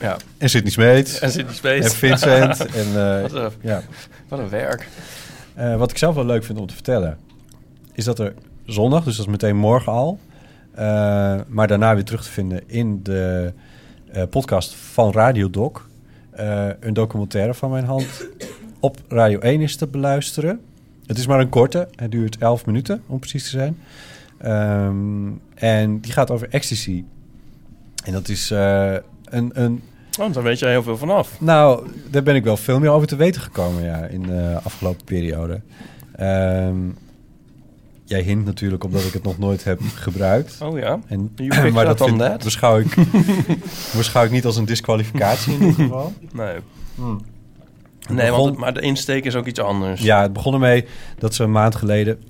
Ja. En Sidney Smeet. En Sidney Smeet. En Vincent. en, eh, Wat een- ja. Wat een werk. Eh, wat ik zelf wel leuk vind om te vertellen... is dat er zondag, dus dat is meteen morgen al... eh, maar daarna weer terug te vinden in de eh, podcast van Radio Doc. Eh, een documentaire van mijn hand op Radio 1 is te beluisteren. Het is maar een korte. Het duurt 11 minuten, om precies te zijn. Ehm, en die gaat over ecstasy. En dat is eh, een, een... Oh, daar weet je heel veel vanaf. Nou, daar ben ik wel veel meer over te weten gekomen, ja, in de afgelopen periode. Ehm, jij hint natuurlijk omdat ik het nog nooit heb gebruikt. Oh ja? En, maar dat vind- beschouw ik, beschouw ik niet als een disqualificatie in dit geval. Nee. Hmm. Nee, begon- want het- maar de insteek is ook iets anders. Ja, het begon ermee dat ze een maand geleden...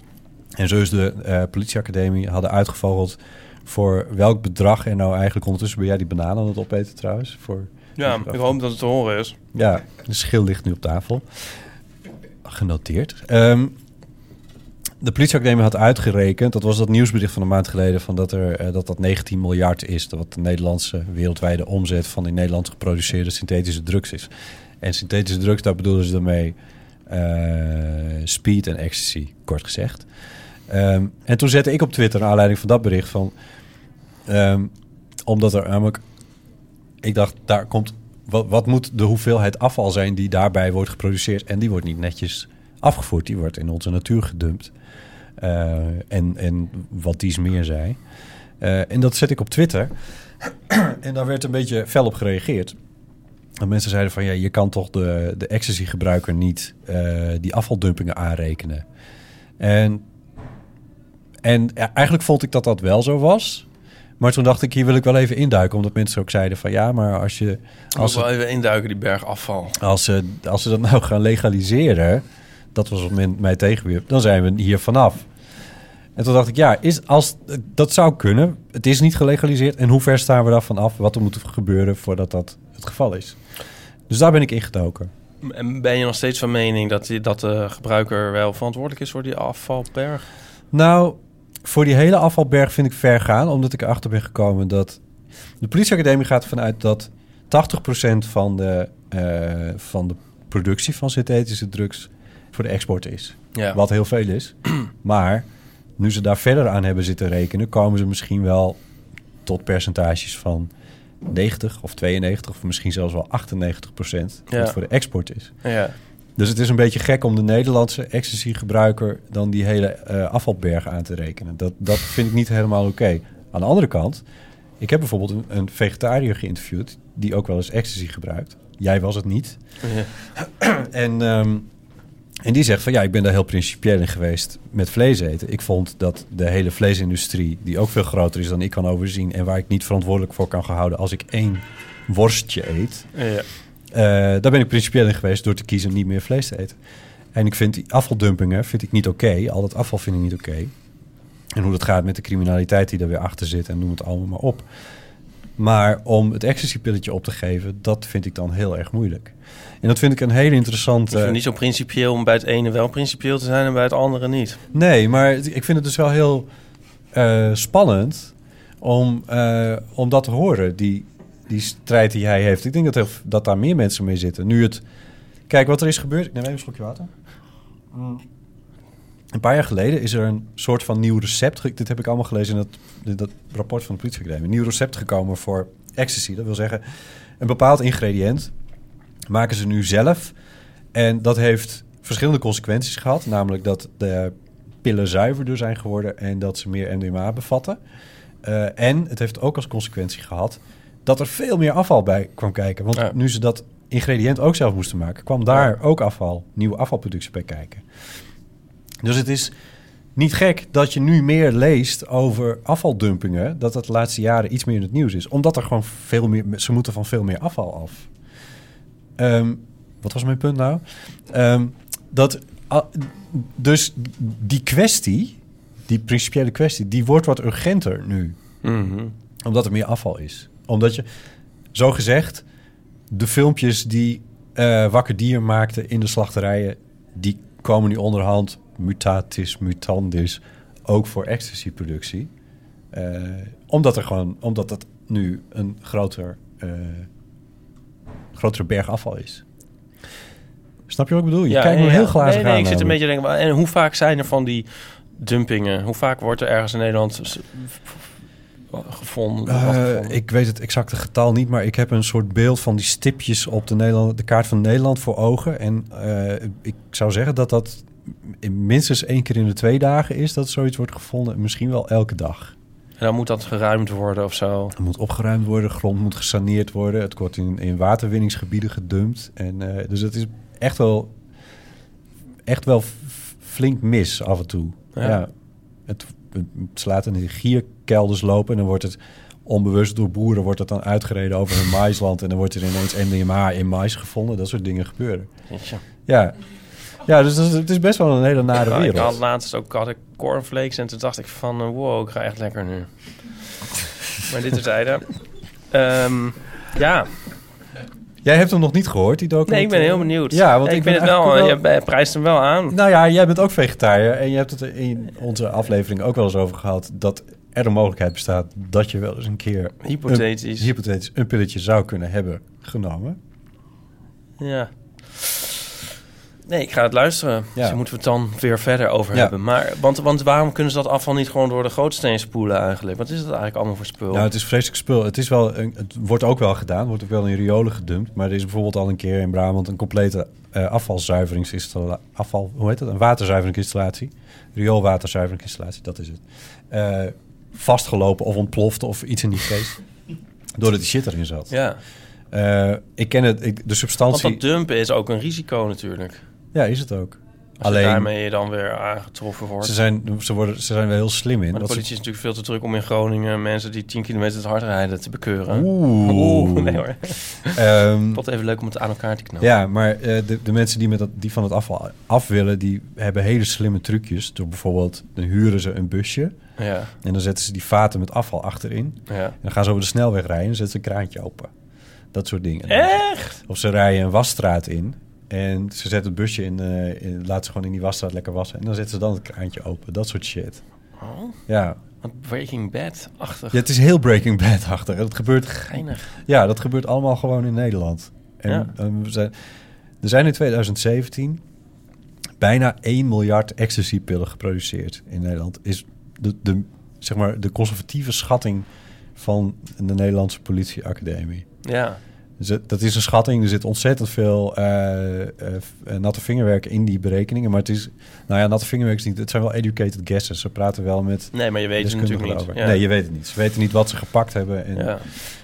en zo is de eh, politieacademie hadden uitgevogeld... voor welk bedrag er nou eigenlijk ondertussen... ben jij die bananen aan het opeten trouwens? Voor, Ja, ik hoop dat het te horen is. Ja, de schil ligt nu op tafel. Genoteerd. Ehm, de politieacademie had uitgerekend... dat was dat nieuwsbericht van een maand geleden... Van dat, er, eh, dat dat 19 miljard is. Wat de Nederlandse wereldwijde omzet... van in Nederland geproduceerde synthetische drugs is. En synthetische drugs, daar bedoelen ze daarmee... eh, speed en ecstasy, kort gezegd. Ehm, en toen zette ik op Twitter... naar aanleiding van dat bericht van... ehm, omdat er namelijk ik dacht, daar komt. Wat, wat moet de hoeveelheid afval zijn die daarbij wordt geproduceerd? En die wordt niet netjes afgevoerd. Die wordt in onze natuur gedumpt. Eh, en, en wat dies meer zei. Eh, en dat zet ik op Twitter. en daar werd een beetje fel op gereageerd. En mensen zeiden van ja, je kan toch de, de ecstasy-gebruiker niet eh, die afvaldumpingen aanrekenen. En, en ja, eigenlijk vond ik dat dat wel zo was. Maar toen dacht ik, hier wil ik wel even induiken. Omdat mensen ook zeiden van ja, maar als je... Als we wel even induiken, die berg afval. als, ze, als ze dat nou gaan legaliseren, dat was op het moment mij tegenwierp, dan zijn we hier vanaf. En toen dacht ik, ja, is, als, dat zou kunnen. Het is niet gelegaliseerd. En hoe ver staan we daarvan af? Wat er moet gebeuren voordat dat het geval is? Dus daar ben ik ingedoken. En ben je nog steeds van mening dat, die, dat de gebruiker wel verantwoordelijk is voor die afvalberg? Nou, voor die hele afvalberg vind ik ver gaan, omdat ik erachter ben gekomen dat de politieacademie gaat ervan uit dat 80% van de, eh, van de productie van synthetische drugs voor de export is. Ja. Wat heel veel is. maar nu ze daar verder aan hebben zitten rekenen, komen ze misschien wel tot percentages van 90 of 92 of misschien zelfs wel 98 procent Ja. wat voor de export is. Ja. Dus het is een beetje gek om de Nederlandse ecstasy-gebruiker dan die hele eh, afvalberg aan te rekenen. Dat, dat vind ik niet helemaal oké. Aan de andere kant, ik heb bijvoorbeeld een, een vegetariër geïnterviewd die ook wel eens ecstasy gebruikt. Jij was het niet. En, ehm, en die zegt van ja, ik ben daar heel principieel in geweest met vlees eten. Ik vond dat de hele vleesindustrie, die ook veel groter is dan ik kan overzien en waar ik niet verantwoordelijk voor kan gehouden als ik één worstje eet. Ja. Eh, daar ben ik principieel in geweest door te kiezen niet meer vlees te eten. En ik vind die afvaldumpingen vind ik niet oké. Al dat afval vind ik niet oké. En hoe dat gaat met de criminaliteit die er weer achter zit en noem het allemaal maar op. Maar om het ecstasy-pilletje op te geven, dat vind ik dan heel erg moeilijk. En dat vind ik een hele interessante... Ik vind het niet zo principieel om bij het ene wel principieel te zijn en bij het andere niet. Nee, maar ik vind het dus wel heel eh, spannend om, eh, om dat te horen, die, die strijd die hij heeft. Ik denk dat, heel, dat daar meer mensen mee zitten. Nu het... Kijk, wat er is gebeurd... Ik neem even een slokje water. Een paar jaar geleden is er een soort van nieuw recept... Dit heb ik allemaal gelezen in dat, dat rapport van de politieacademie. Een nieuw recept gekomen voor ecstasy. Dat wil zeggen, een bepaald ingrediënt maken ze nu zelf. En dat heeft verschillende consequenties gehad. Namelijk dat de pillen zuiverder zijn geworden en dat ze meer MDMA bevatten. Eh, en het heeft ook als consequentie gehad dat er veel meer afval bij kwam kijken. Want nu ze dat ingrediënt ook zelf moesten maken, kwam daar ook afval, nieuwe afvalproductie bij kijken. Dus het is niet gek dat je nu meer leest over afvaldumpingen, dat dat de laatste jaren iets meer in het nieuws is. Omdat er gewoon veel meer, ze moeten van veel meer afval af. Ehm, wat was mijn punt nou? Ehm, dat, dus die kwestie, die principiële kwestie, die wordt wat urgenter nu. Mhm. Omdat er meer afval is. Omdat je, zo gezegd, de filmpjes die eh Wakker Dier maakte in de slachterijen, die komen nu onderhand mutatis mutandis ook voor ecstasy-productie. Eh, omdat er gewoon, omdat dat nu een groter, eh, grotere berg afval is. Snap je wat ik bedoel? Je kijkt me heel glazig nee, nee, aan. ik zit een beetje te denken, en hoe vaak zijn er van die dumpingen? Hoe vaak wordt er ergens in Nederland... gevonden? Eh, ik weet het exacte getal niet, maar ik heb een soort beeld van die stipjes op de, Nederland, de kaart van Nederland voor ogen. En eh, ik zou zeggen dat dat in minstens één keer in de twee dagen is dat zoiets wordt gevonden. Misschien wel elke dag. En dan moet dat geruimd worden of zo. Het moet opgeruimd worden, de grond moet gesaneerd worden. Het wordt in, in waterwinningsgebieden gedumpt. En, eh, dus het is echt wel, echt wel flink mis af en toe. Ja. Ja. Het, het slaat in de gierkelders lopen en dan wordt het onbewust door boeren wordt het dan uitgereden over een maisland en dan wordt er ineens MDMA in mais gevonden. Dat soort dingen gebeuren. Ja, ja dus is- het is best wel een hele nare Ja, ik wereld. had laatst ook had ik cornflakes en toen dacht ik van wow, ik ga echt lekker nu. maar dit terzijde. Ehm ja, Jij hebt hem nog niet gehoord, die documentaire? nee, ik ben heel benieuwd. Ja, want ik, ik vind ben het wel, je prijst hem wel aan. Nou ja, jij bent ook vegetariër en je hebt het in onze aflevering ook wel eens over gehad dat er de mogelijkheid bestaat dat je wel eens een keer Hypothetisch. een, hypothetisch een pilletje zou kunnen hebben genomen. Ja. Nee, ik ga het luisteren. Ja. Dus moeten we het dan weer verder over Ja. hebben. Maar, want, want waarom kunnen ze dat afval niet gewoon door de gootsteen spoelen eigenlijk? Wat is het eigenlijk allemaal voor spul? Nou, het is vreselijk spul. Het, is wel een, het wordt ook wel gedaan, wordt ook wel in riolen gedumpt. Maar er is bijvoorbeeld al een keer in Brabant een complete eh afvalzuiveringsinstallatie. Afval, hoe heet het? Een waterzuiveringsinstallatie. Rioolwaterzuiveringsinstallatie, dat is het. Eh, vastgelopen of ontploft of iets in die geest. doordat die shit erin zat. Ja. Eh, ik ken het, ik, de Want substantie. dat dumpen is ook een risico natuurlijk. Ja, is het ook. Als Alleen, je daarmee dan weer aangetroffen wordt. ze zijn, ze, worden, ze zijn wel heel slim in. Maar de ze- politie is natuurlijk veel te druk om in Groningen mensen die 10 kilometer te hard rijden te bekeuren. Oeh. nee hoor. Ehm, Wat even leuk om het aan elkaar te knopen. Ja, maar eh, de, de mensen die, met dat, die van het afval af willen, die hebben hele slimme trucjes. Door bijvoorbeeld, dan huren ze een busje. Ja. En dan zetten ze die vaten met afval achterin. Ja. En dan gaan ze over de snelweg rijden en zetten ze een kraantje open. Dat soort dingen. Echt? Of ze rijden een wasstraat in. En ze zetten het busje in, eh in laten ze gewoon in die wasstraat lekker wassen. En dan zetten ze dan het kraantje open. Dat soort shit. Oh. Ja. Wat Breaking Bad-achtig. Ja, het is heel Breaking Bad-achtig. Dat gebeurt... Geinig. Ja, dat gebeurt allemaal gewoon in Nederland. En, Ja. en we zijn, er zijn in 2017 bijna 1 miljard ecstasy-pillen geproduceerd in Nederland. Is de, de, zeg maar, de conservatieve schatting van de Nederlandse politieacademie. Ja. Dus dat is een schatting. Er zit ontzettend veel eh, eh, f- natte vingerwerk in die berekeningen. Maar het is... Nou ja, natte vingerwerk is niet... Het zijn wel educated guesses. Ze praten wel met... Nee, maar je weet het natuurlijk niet. over. Ja. Nee, je weet het niet. Ze weten niet wat ze gepakt hebben. En, Ja.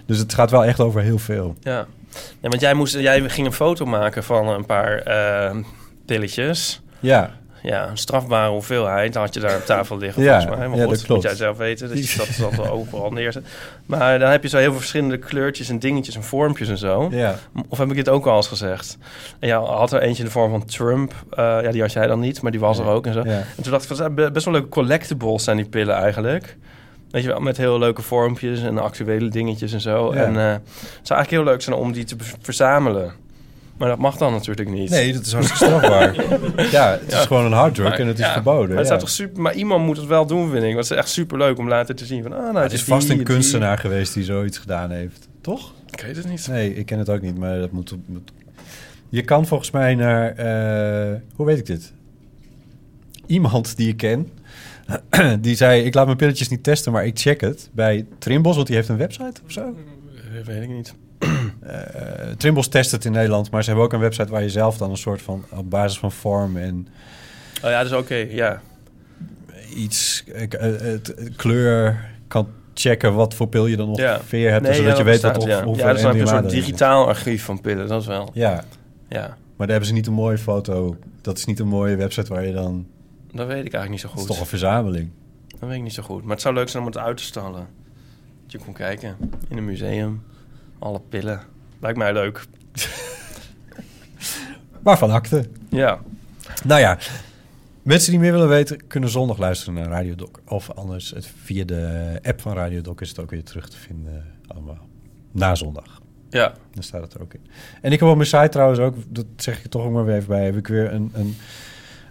Dus het gaat wel echt over heel veel. Ja. Want jij, moest, jij ging een foto maken van een paar eh, pilletjes. Ja. Ja, een strafbare hoeveelheid had je daar op tafel liggen, Ja, volgens mij. Maar ja, goed, dat klopt. moet jij zelf weten, dat wel overal neerzet. Maar dan heb je zo heel veel verschillende kleurtjes en dingetjes en vormpjes en zo. Ja. Of heb ik dit ook al eens gezegd? En ja, had er eentje in de vorm van Trump. Eh, ja, die had jij dan niet, maar die was er ook en zo. Ja. En toen dacht ik, best wel leuke collectibles zijn die pillen eigenlijk. Weet je wel, met heel leuke vormpjes en actuele dingetjes en zo. Ja. En eh, het zou eigenlijk heel leuk zijn om die te verzamelen. Maar dat mag dan natuurlijk niet. Nee, dat is hartstikke strafbaar. Ja, het is gewoon een harddrug Maar- en het is verboden, Maar, het ja. toch super, maar iemand moet het wel doen, vind ik. Want het is echt super leuk om later te zien. Van, ah, nou, het is die, vast een die. kunstenaar geweest die zoiets gedaan heeft. Toch? Ik weet het niet. Nee, ik ken het ook niet, maar dat moet... moet- Je kan volgens mij naar... eh, hoe weet ik dit? Iemand die ik ken... die zei, ik laat mijn pilletjes niet testen, maar ik check het bij Trimbos, want die heeft een website of zo. Dat weet ik niet. Eh, Trimbos test het in Nederland, maar ze hebben ook een website waar je zelf dan een soort van op basis van vorm en Oh ja, dus oké, ja. iets eh, eh, kleur kan checken wat voor pil je dan ongeveer hebt, Nee, zodat ja, je weet wat of, ja. hoeveel Ja, dus dan heb je een soort digitaal archief van pillen, dat is wel. Ja. Ja. Maar daar hebben ze niet een mooie foto. Dat is niet een mooie website waar je dan... Dat weet ik eigenlijk niet zo goed. Het is toch een verzameling. Dat weet ik niet zo goed. Maar het zou leuk zijn om het uit te stallen. Dat je kon kijken in een museum. Alle pillen. Lijkt mij leuk. Waarvan akte. Ja. Nou ja, mensen die meer willen weten... kunnen zondag luisteren naar Radio Doc. Of anders het, via de app van Radio Doc is het ook weer terug te vinden allemaal. Na zondag. Ja. Dan staat het er ook in. En ik heb op mijn site trouwens ook... dat zeg ik toch ook maar weer even bij... heb ik weer een... een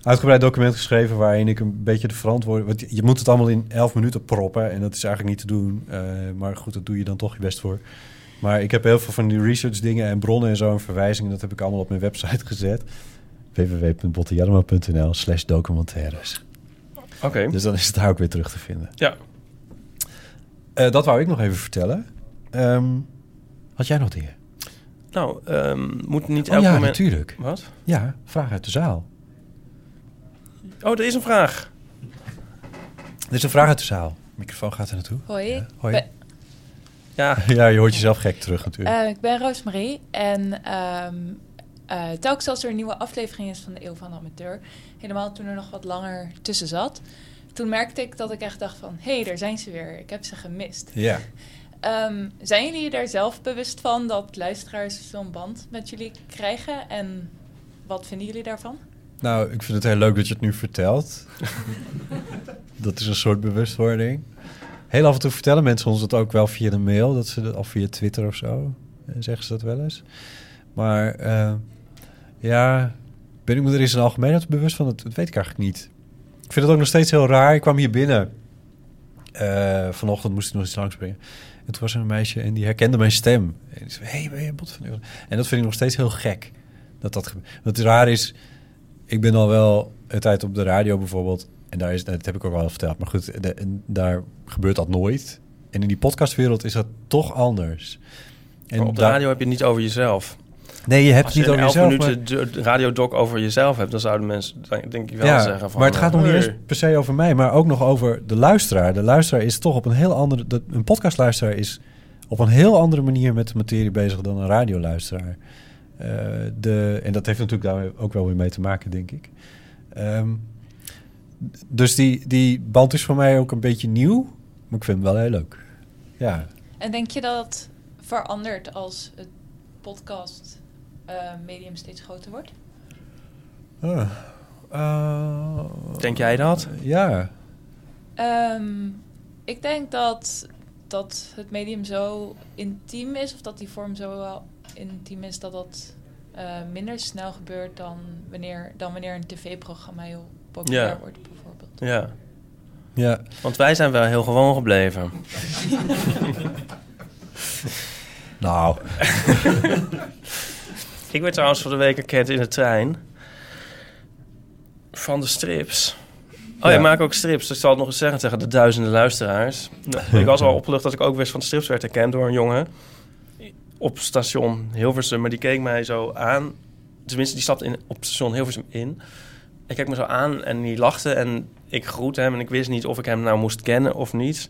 uitgebreid document geschreven waarin ik een beetje de verantwoording... Want je- moet het allemaal in 11 minuten proppen en dat is eigenlijk niet te doen. Eh, maar goed, dat doe je dan toch je best voor. Maar ik heb heel veel van die research dingen en bronnen en zo en verwijzingen. Dat heb ik allemaal op mijn website gezet. www.bottejarma.nl slash documentaires. Oké. Dus dan is het daar ook weer terug te vinden. Ja. Eh, dat wou ik nog even vertellen. Ehm, had jij nog dingen? Nou, ehm, moet niet Oh elk ja, moment... natuurlijk. Wat? Ja, vraag uit de zaal. Oh, er is een vraag. Er is een vraag uit de zaal. De microfoon gaat er naartoe. Hoi. Hoi. Ja. ja, je hoort jezelf gek terug natuurlijk. Eh, ik ben Roosmarie en ehm, eh, telkens als er een nieuwe aflevering is van de Eeuw van de Amateur, helemaal toen er nog wat langer tussen zat, toen merkte ik dat ik echt dacht van, hé, hey, daar zijn ze weer, ik heb ze gemist. Ja. Ehm, zijn jullie je daar zelf bewust van dat luisteraars zo'n band met jullie krijgen en wat vinden jullie daarvan? Nou, ik vind het heel leuk dat je het nu vertelt. dat is een soort bewustwording. Heel af en toe vertellen mensen ons het ook wel via de mail, dat ze dat, of via Twitter of zo. Eh, Zeggen ze dat wel eens. Maar eh, ja, ben ik me er in zijn algemeenheid bewust van? Dat, dat weet ik eigenlijk niet. Ik vind het ook nog steeds heel raar. Ik kwam hier binnen. Eh, vanochtend moest ik nog iets langsbrengen. En toen was er een meisje en die herkende mijn stem. En die zei, hey, ben je Bot van Eeuwen? En dat vind ik nog steeds heel gek. Dat dat gebeurt. Wat raar is, ik ben al wel een tijd op de radio bijvoorbeeld. En daar is, dat heb ik ook al verteld. Maar goed, de- en daar gebeurt dat nooit. En in die podcastwereld is dat toch anders. En Maar op de daar- radio heb je het niet over jezelf. Nee, je hebt Als niet je over in elf jezelf, minuten de radiodoc over jezelf hebt, dan zouden mensen denk ik wel ja, zeggen van... maar het gaat nog niet eens per se over mij, maar ook nog over de luisteraar. De luisteraar is toch op een heel andere... De, een podcastluisteraar is op een heel andere manier met de materie bezig dan een radioluisteraar. Eh, de, en dat heeft natuurlijk daar ook wel weer mee te maken, denk ik. Ehm, dus die, die band is voor mij ook een beetje nieuw, maar ik vind hem wel heel leuk. Ja, En denk je dat het verandert als het podcast eh, medium steeds groter wordt? Ah. Eh, Denk jij dat? Ja. Ehm, ik denk dat, dat het medium zo intiem is, of dat die vorm zo wel intiem is, dat dat eh, minder snel gebeurt dan wanneer, dan wanneer een tv-programma heel populair Ja. wordt, bijvoorbeeld. Ja. Ja. Want wij zijn wel heel gewoon gebleven. Nou. ik werd trouwens voor de week erkend in de trein. Van de strips. Oh, Ja. ik maak ook strips. Dus ik zal het nog eens zeggen tegen de duizenden luisteraars. Ik was al opgelucht dat ik ook wist van de strips werd erkend door een jongen. Op station Hilversum. Maar die keek mij zo aan. Tenminste, die stapte in, op station Hilversum in. Ik keek me zo aan en die lachte. En ik groette hem. En ik wist niet of ik hem nou moest kennen of niet.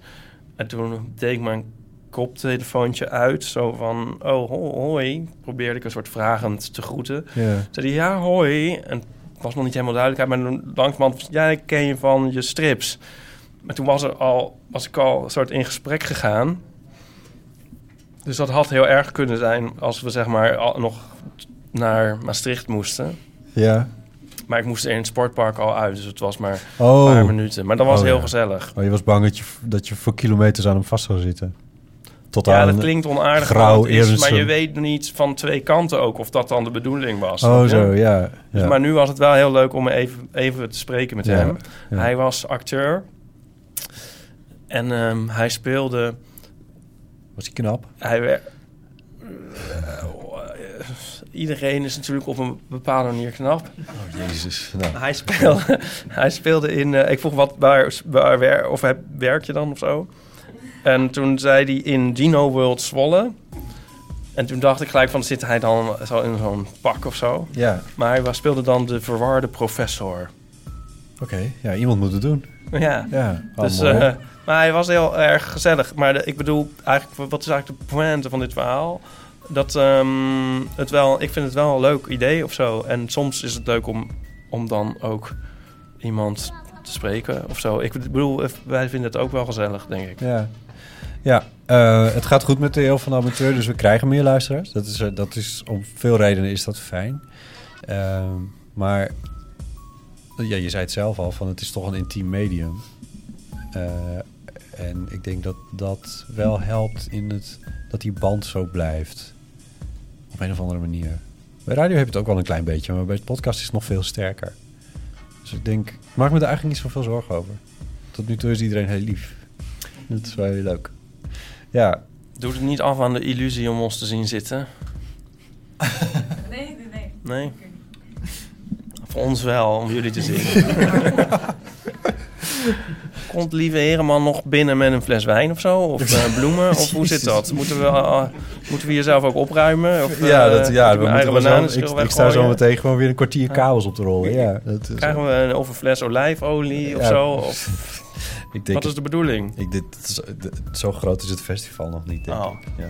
En toen deed ik mijn koptelefoontje uit. Zo van, oh, ho- hoi. Probeerde ik een soort vragend te groeten. Ja. Zei hij, ja, hoi. En het was nog niet helemaal duidelijk. Maar langzamerhand, ja, ik ken je van je strips. Maar toen was, er al, was ik al een soort in gesprek gegaan. Dus dat had heel erg kunnen zijn als we zeg maar al, nog naar Maastricht moesten. Ja. Maar ik moest in het sportpark al uit, dus het was maar Oh. een paar minuten. Maar dat was Oh, heel ja. gezellig. Oh, je was bang dat je, dat je voor kilometers aan hem vast zou zitten. Tot ja, aan dat klinkt onaardig, grauw maar, is, maar je weet niet van twee kanten ook of dat dan de bedoeling was. Oh, zo, ja, Dus, ja. maar nu was het wel heel leuk om even, even te spreken met hem. Hij was acteur. En ehm, hij speelde... Was hij knap? Hij werd... iedereen is natuurlijk op een bepaalde manier knap. Oh, jezus. Nou. Hij speelde, hij speelde in... eh, ik vroeg wat, waar, waar wer- of werk je dan of zo? En toen zei hij in Dino World Zwolle. En toen dacht ik gelijk van, zit hij dan zo in zo'n pak of zo? Ja. Maar hij was, speelde dan de verwarde professor. Oké, ja, iemand moet het doen. Ja. Ja, dus, eh, maar hij was heel erg gezellig. Maar de- ik bedoel, eigenlijk, wat is eigenlijk de pointe van dit verhaal? Dat ehm, het wel, ik vind het wel een leuk idee of zo. En soms is het leuk om, om dan ook iemand te spreken of zo. Ik bedoel, eh, wij vinden het ook wel gezellig, denk ik. Ja, ja eh, het gaat goed met de Eeuw van de Amateur, dus we krijgen meer luisteraars. Dat is, eh, dat is om veel redenen is dat fijn. Ehm, maar ja, je zei het zelf al, van het is toch een intiem medium. En ik denk dat dat wel helpt in het, dat die band zo blijft. Op een of andere manier. Bij radio heb je het ook wel een klein beetje, maar bij het podcast is het nog veel sterker. Dus ik denk, ik maak me er eigenlijk niet zoveel zorgen over. Tot nu toe is iedereen heel lief. Dat is wel heel leuk. Ja, Doet het niet af aan de illusie om ons te zien zitten? Nee, nee, nee. Nee? Voor ons wel, om jullie te zien. komt lieve Hereman nog binnen met een fles wijn of zo? Of eh, bloemen? Of hoe zit dat? Moeten we, eh, moeten we hier zelf ook opruimen? Of, ja, dat, ja we moeten wel zo, ik, ik sta zo meteen gewoon weer een kwartier kabels op te rollen. Ja, dat is, Krijgen we een, of een fles olijfolie of zo? Of, ik denk, wat is de bedoeling? Ik, dit, zo groot is het festival nog niet, denk Oh. ik. Ja.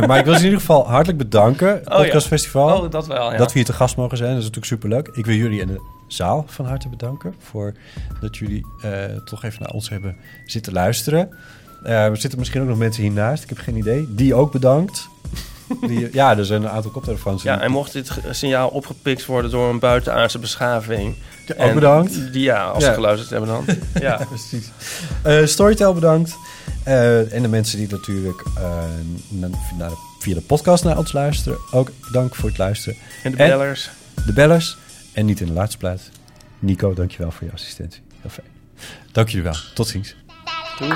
maar ik wil ze in ieder geval hartelijk bedanken. Het Oh, ja. podcastfestival. Oh, dat wel, ja. Dat we hier te gast mogen zijn, dat is natuurlijk superleuk. Ik wil jullie in de zaal van harte bedanken... voor dat jullie eh, toch even naar ons hebben zitten luisteren. Eh, er zitten misschien ook nog mensen hiernaast, ik heb geen idee. Die ook bedankt. Die, ja, er zijn een aantal koptelefoons. Ja, en mocht dit signaal opgepikt worden door een buitenaardse beschaving... Ja, ook en bedankt. Die, ja, als Ja. ze geluisterd hebben dan. Ja, precies. Eh, Storytel bedankt. En de mensen die natuurlijk na- naar de- via de podcast naar ons luisteren. Ook dank voor het luisteren. En de bellers. de bellers. En niet in de laatste plaats. Nico, dankjewel voor je assistentie. Heel fijn. Dank jullie wel. Tot ziens. Doei.